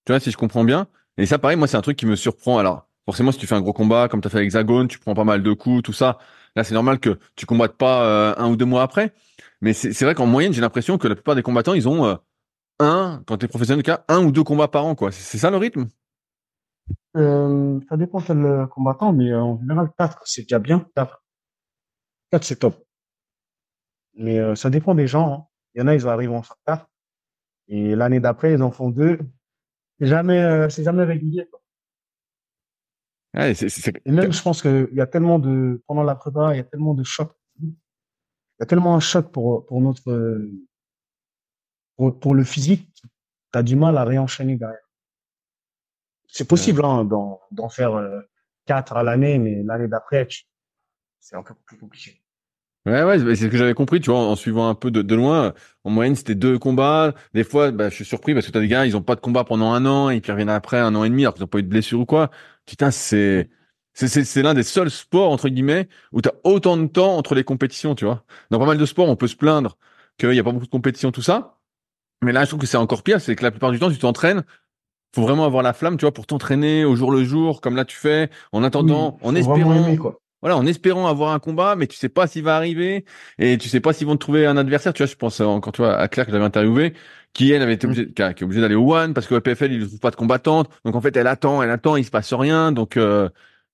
tu vois, si je comprends bien, et ça, pareil, moi, c'est un truc qui me surprend. Alors, forcément, si tu fais un gros combat, comme tu as fait l'Hexagone, tu prends pas mal de coups, tout ça. Là, c'est normal que tu combattes pas euh, un ou deux mois après. Mais c'est vrai qu'en moyenne, j'ai l'impression que la plupart des combattants, ils ont euh, un, quand t'es professionnel, de cas, un ou deux combats par an, quoi. C'est ça le rythme? Euh, ça dépend euh, combattant, mais euh, en général, quatre, c'est déjà bien. Quatre, quatre, c'est top. Mais euh, ça dépend des gens. hein. Il y en a, ils arrivent en quatre. Et l'année d'après, ils en font deux. C'est jamais, euh, c'est jamais régulier. quoi. Ouais, c'est- c'est- c'est- Et même, je pense qu'il y a tellement de, pendant la prépa, il y a tellement de chocs. Il y a tellement un choc pour, pour notre, pour, pour le physique, t'as du mal à réenchaîner derrière. C'est possible, hein, d'en, d'en faire euh, quatre à l'année, mais l'année d'après, tu- c'est un peu plus compliqué. Ouais, ouais, c'est ce que j'avais compris, tu vois, en, en suivant un peu de, de loin. En moyenne, c'était deux combats. Des fois, bah, je suis surpris parce que t'as des gars, ils ont pas de combat pendant un an et puis ils reviennent après un an et demi alors qu'ils ont pas eu de blessure ou quoi. Putain, c'est, c'est, c'est, c'est l'un des seuls sports, entre guillemets, où t'as autant de temps entre les compétitions, tu vois. Dans pas mal de sports, on peut se plaindre qu'il y a pas beaucoup de compétitions, tout ça. Mais là, je trouve que c'est encore pire, c'est que la plupart du temps, tu t'entraînes. Faut vraiment avoir la flamme, tu vois, pour t'entraîner au jour le jour, comme là tu fais, en attendant, Oui, en espérant aimer, quoi. Voilà, en espérant avoir un combat, mais tu sais pas s'il va arriver et tu sais pas s'ils vont te trouver un adversaire. Tu vois, je pense encore tu vois à Claire que j'avais interviewé, qui elle avait été Mm. obligée, qui, est obligée d'aller au One parce que le PFL il ne trouve pas de combattante. Donc en fait elle attend, elle attend, il se passe rien. Donc euh,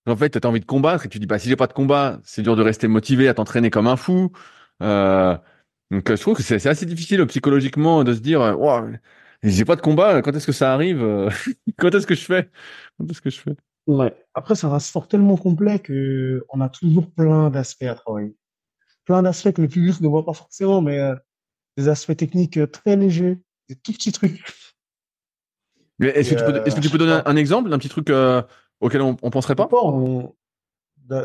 en fait t'as envie de combattre et tu dis bah si j'ai pas de combat, c'est dur de rester motivé à t'entraîner comme un fou. Euh, donc je trouve que c'est assez difficile euh, psychologiquement de se dire euh, Ouah, j'ai pas de combat, quand est-ce que ça arrive euh, <laughs> Quand est-ce que je fais? Quand est-ce que je fais? Ouais. Après, c'est un sport tellement complet que on a toujours plein d'aspects à travailler. Plein d'aspects que le public ne voit pas forcément, mais euh, des aspects techniques euh, très légers, des tout petits trucs. Est-ce que tu peux, euh, est-ce que tu peux donner un, exemple d'un petit truc euh, auquel on, on penserait pas? On-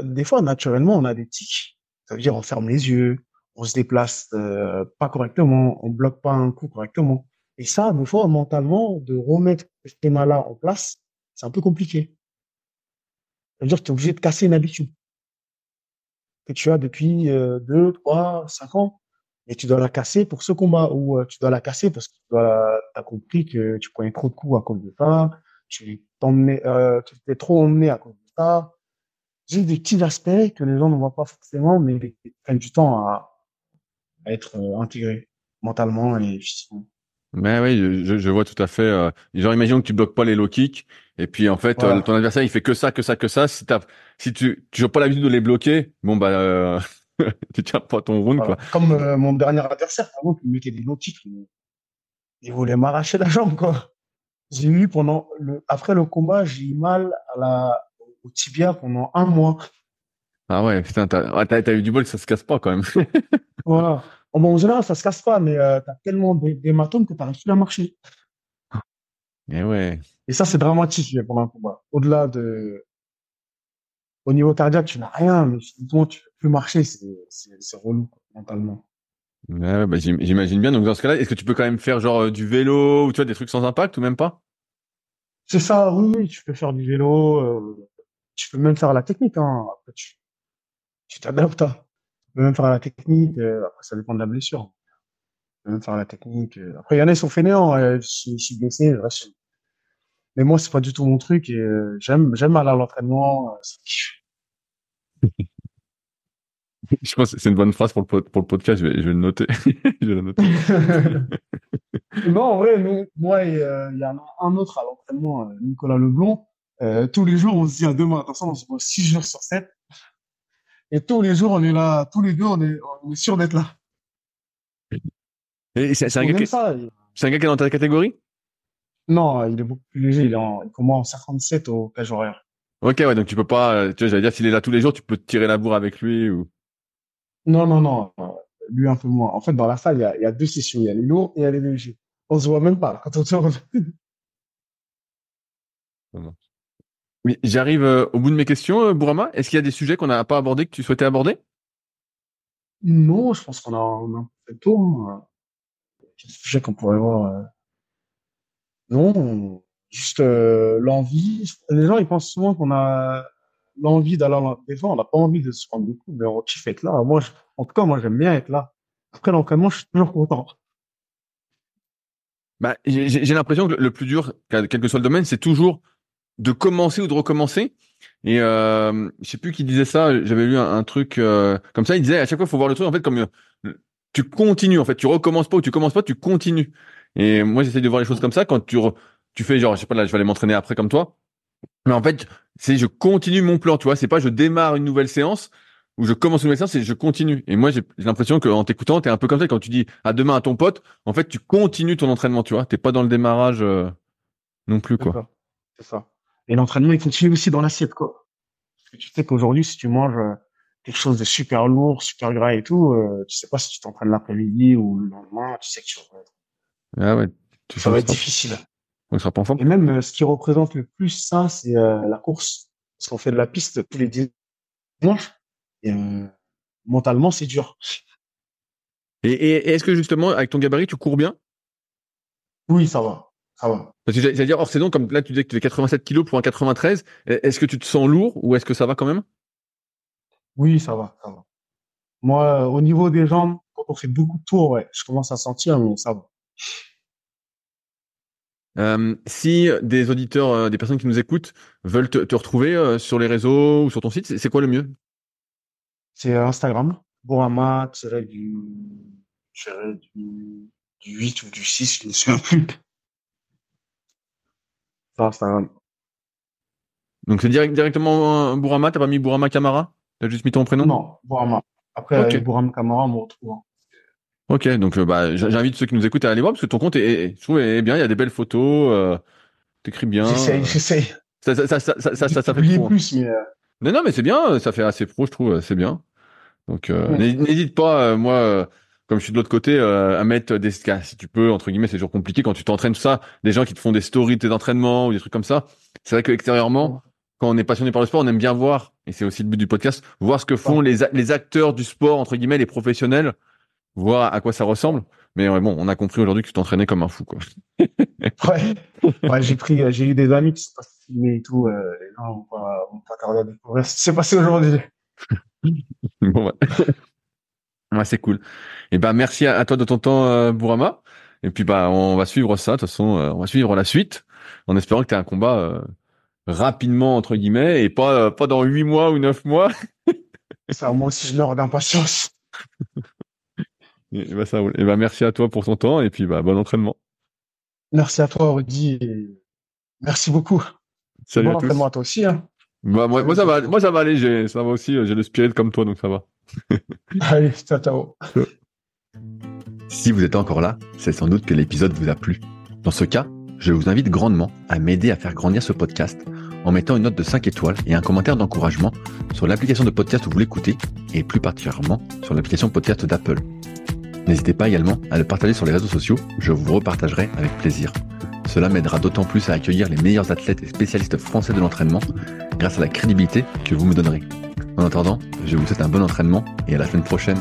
des fois, naturellement, on a des tics. Ça veut dire, on ferme les yeux, on se déplace euh, pas correctement, on bloque pas un coup correctement. Et ça, des fois, mentalement, de remettre ce schéma-là en place, c'est un peu compliqué. Ça veut dire que tu es obligé de casser une habitude que tu as depuis euh, deux, trois, cinq ans. Et tu dois la casser pour ce combat ou euh, tu dois la casser parce que tu dois, as compris que tu prenais trop de coups à cause de ça, tu t'emmenais, euh, tu t'es trop emmené à cause de ça. Juste des petits aspects que les gens ne voient pas forcément, mais qui prennent du temps à, à être euh, intégrés mentalement et physiquement. Mais oui, je, vois tout à fait. euh, genre, imagine que tu bloques pas les low kicks, et puis en fait, Voilà. euh, ton adversaire il fait que ça, que ça, que ça. Si si tu, tu n'as pas l'habitude de les bloquer, bon bah, euh, <laughs> tu tiens pas ton round Voilà. quoi. Comme euh, mon dernier adversaire, exemple, il mettait des low kicks, il, voulait m'arracher la jambe, quoi. J'ai eu pendant le, après le combat, j'ai eu mal à la, au tibia pendant un mois. Ah ouais, putain, t'as, eu du bol, ça se casse pas quand même. <laughs> Voilà. Bon, en général, ça se casse pas, mais euh, t'as tellement d'hé- d'hématomes que t'arrives plus à marcher. Et ouais. Et ça, c'est dramatique pendant un combat. Au-delà de, au niveau cardiaque, tu n'as rien, mais physiquement, tu peux plus marcher, c'est, relou, mentalement. Ouais, ouais, bah, j'im- j'imagine bien. Donc dans ce cas-là, est-ce que tu peux quand même faire genre euh, du vélo ou tu vois des trucs sans impact ou même pas? C'est ça, oui, tu peux faire du vélo, euh, tu peux même faire la technique, hein. Après, tu, tu t'adaptes, hein. Tu peux même faire la technique, euh, après, ça dépend de la blessure. Même faire la technique. euh. Après, il y en a, ils sont fainéants, euh, je suis blessé, je reste. Mais moi, c'est pas du tout mon truc et euh, j'aime, j'aime aller à l'entraînement. Je pense que c'est une bonne phrase pour le, pour le podcast. Je vais, je vais le noter. <laughs> je vais le noter. <laughs> non, en vrai, nous, moi et euh, il y en a un autre à l'entraînement, Nicolas Leblond. Euh, tous les jours, on se dit à demain, attention, on se voit six jours sur sept. Et tous les jours, on est là, tous les deux, on est, on est sûr d'être là. C'est, un gars qui, un gars qui est dans ta catégorie? Non, il est beaucoup plus léger. Il est en, il commence en 57 au cage horaire. Ok, ouais, donc tu peux pas, tu vois, j'allais dire, s'il est là tous les jours, tu peux te tirer la bourre avec lui ou? Non, non, non. euh, Lui, un peu moins. En fait, dans la salle, il y a, il y a deux sessions. Il y a les lourds et il y a les légers. On se voit même pas quand on tourne. J'arrive euh, au bout de mes questions, euh, Bourama. Est-ce qu'il y a des sujets qu'on n'a pas abordés que tu souhaitais aborder? Non, je pense qu'on a, on a fait le tour. hein. Quel sujet qu'on pourrait voir euh, Non, juste euh, l'envie. Les gens, ils pensent souvent qu'on a l'envie d'aller des fois, on n'a pas envie de se prendre des coups, mais on kiffe être là. Moi, je- en tout cas, moi, j'aime bien être là. Après l'entraînement, je suis toujours content. Bah, j'ai l'impression que le plus dur, quel que soit le domaine, c'est toujours de commencer ou de recommencer. Et euh, je sais plus qui disait ça. J'avais lu un, truc euh, comme ça. Il disait à chaque fois, il faut voir le truc en fait comme euh, tu continues. En fait, tu recommences pas ou tu commences pas, tu continues. Et moi, j'essaie de voir les choses comme ça. Quand tu re- tu fais genre, je sais pas là, je vais aller m'entraîner après comme toi. Mais en fait, c'est je continue mon plan. Tu vois, c'est pas je démarre une nouvelle séance ou je commence une nouvelle séance, c'est je continue. Et moi, j'ai l'impression qu'en t'écoutant, t'es un peu comme ça. Quand tu dis à demain à ton pote, en fait, tu continues ton entraînement. Tu vois, t'es pas dans le démarrage euh, non plus quoi. C'est ça. Et l'entraînement, il continue aussi dans l'assiette, quoi. Parce que tu sais qu'aujourd'hui, si tu manges euh, quelque chose de super lourd, super gras et tout, euh, tu sais pas si tu t'entraînes l'après-midi ou le lendemain, tu sais que tu Ah ouais. Tu ça va être difficile. On sera pas en forme. Et même, euh, ce qui représente le plus ça, c'est euh, la course. Parce qu'on fait de la piste tous les dimanches. Et euh, mentalement, c'est dur. Et- et est-ce que justement, avec ton gabarit, tu cours bien? Oui, ça va. Ça va. Parce que j'allais dire hors saison, comme là tu disais que tu fais 87 kilos pour un 93, est-ce que tu te sens lourd ou est-ce que ça va quand même? Oui, ça va, ça va. Moi, euh, au niveau des jambes, quand on fait beaucoup de tours, ouais, je commence à sentir, mais ça va. Euh, Si des auditeurs, euh, des personnes qui nous écoutent veulent te, te retrouver euh, sur les réseaux ou sur ton site, c'est quoi le mieux? C'est Instagram, Bourama, du, du, du 8 ou du 6, je ne souviens plus. Instagram. Donc c'est direct, directement euh, Bourama, t'as pas mis Bourama Camara? T'as juste mis ton prénom? Non, Bourama. Après, Bourama Kamara, on me retrouve. hein. Ok, donc euh, bah, j'invite ceux qui nous écoutent à aller voir parce que ton compte est, est- je trouve est bien, il y a des belles photos, euh, t'écris bien. J'essaye, euh, j'essaye. ça, ça, ça, ça, ça, ça, ça fait pro, hein. plus, mais Non, non, mais c'est bien, ça fait assez pro, je trouve, c'est bien. Donc, euh, Ouais. n'hésite pas, euh, moi, euh, comme je suis de l'autre côté, euh, à mettre des, si tu peux, entre guillemets, c'est toujours compliqué quand tu t'entraînes tout ça, des gens qui te font des stories de tes entraînements ou des trucs comme ça. C'est vrai que extérieurement, quand on est passionné par le sport, on aime bien voir, et c'est aussi le but du podcast, voir ce que font les, les acteurs du sport, entre guillemets, les professionnels, voir à quoi ça ressemble. Mais bon, on a compris aujourd'hui que tu t'entraînais comme un fou, quoi. <laughs> ouais. ouais j'ai pris, euh, j'ai eu des amis qui se passent filmer et tout, euh, et là, on va, on va tarder à découvrir ce qui s'est passé aujourd'hui. <laughs> Bon, bah. Ouais, c'est cool. Et ben merci à, à toi de ton temps, euh, Bourama. Et puis bah on va suivre ça. De toute façon, euh, on va suivre la suite en espérant que tu aies un combat euh, rapidement entre guillemets et pas pas dans huit mois ou neuf mois. Ça, moi aussi, je meurs d'impatience. <laughs> Et, bah ça. Et bah merci à toi pour ton temps et puis bah bon entraînement. Merci à toi, Rudy. et Merci beaucoup. Salut bon à tous. entraînement à toi aussi. Hein. Bah, moi, moi ça va, moi ça va aller. J'ai ça va aussi. J'ai le spirit comme toi donc ça va. <laughs> Allez, ciao, ciao. Si vous êtes encore là, c'est sans doute que l'épisode vous a plu. Dans ce cas, je vous invite grandement à m'aider à faire grandir ce podcast en mettant une note de 5 étoiles et un commentaire d'encouragement sur l'application de podcast où vous l'écoutez et plus particulièrement sur l'application podcast d'Apple. N'hésitez pas également à le partager sur les réseaux sociaux, je vous repartagerai avec plaisir. Cela m'aidera d'autant plus à accueillir les meilleurs athlètes et spécialistes français de l'entraînement grâce à la crédibilité que vous me donnerez. En attendant, je vous souhaite un bon entraînement et à la semaine prochaine.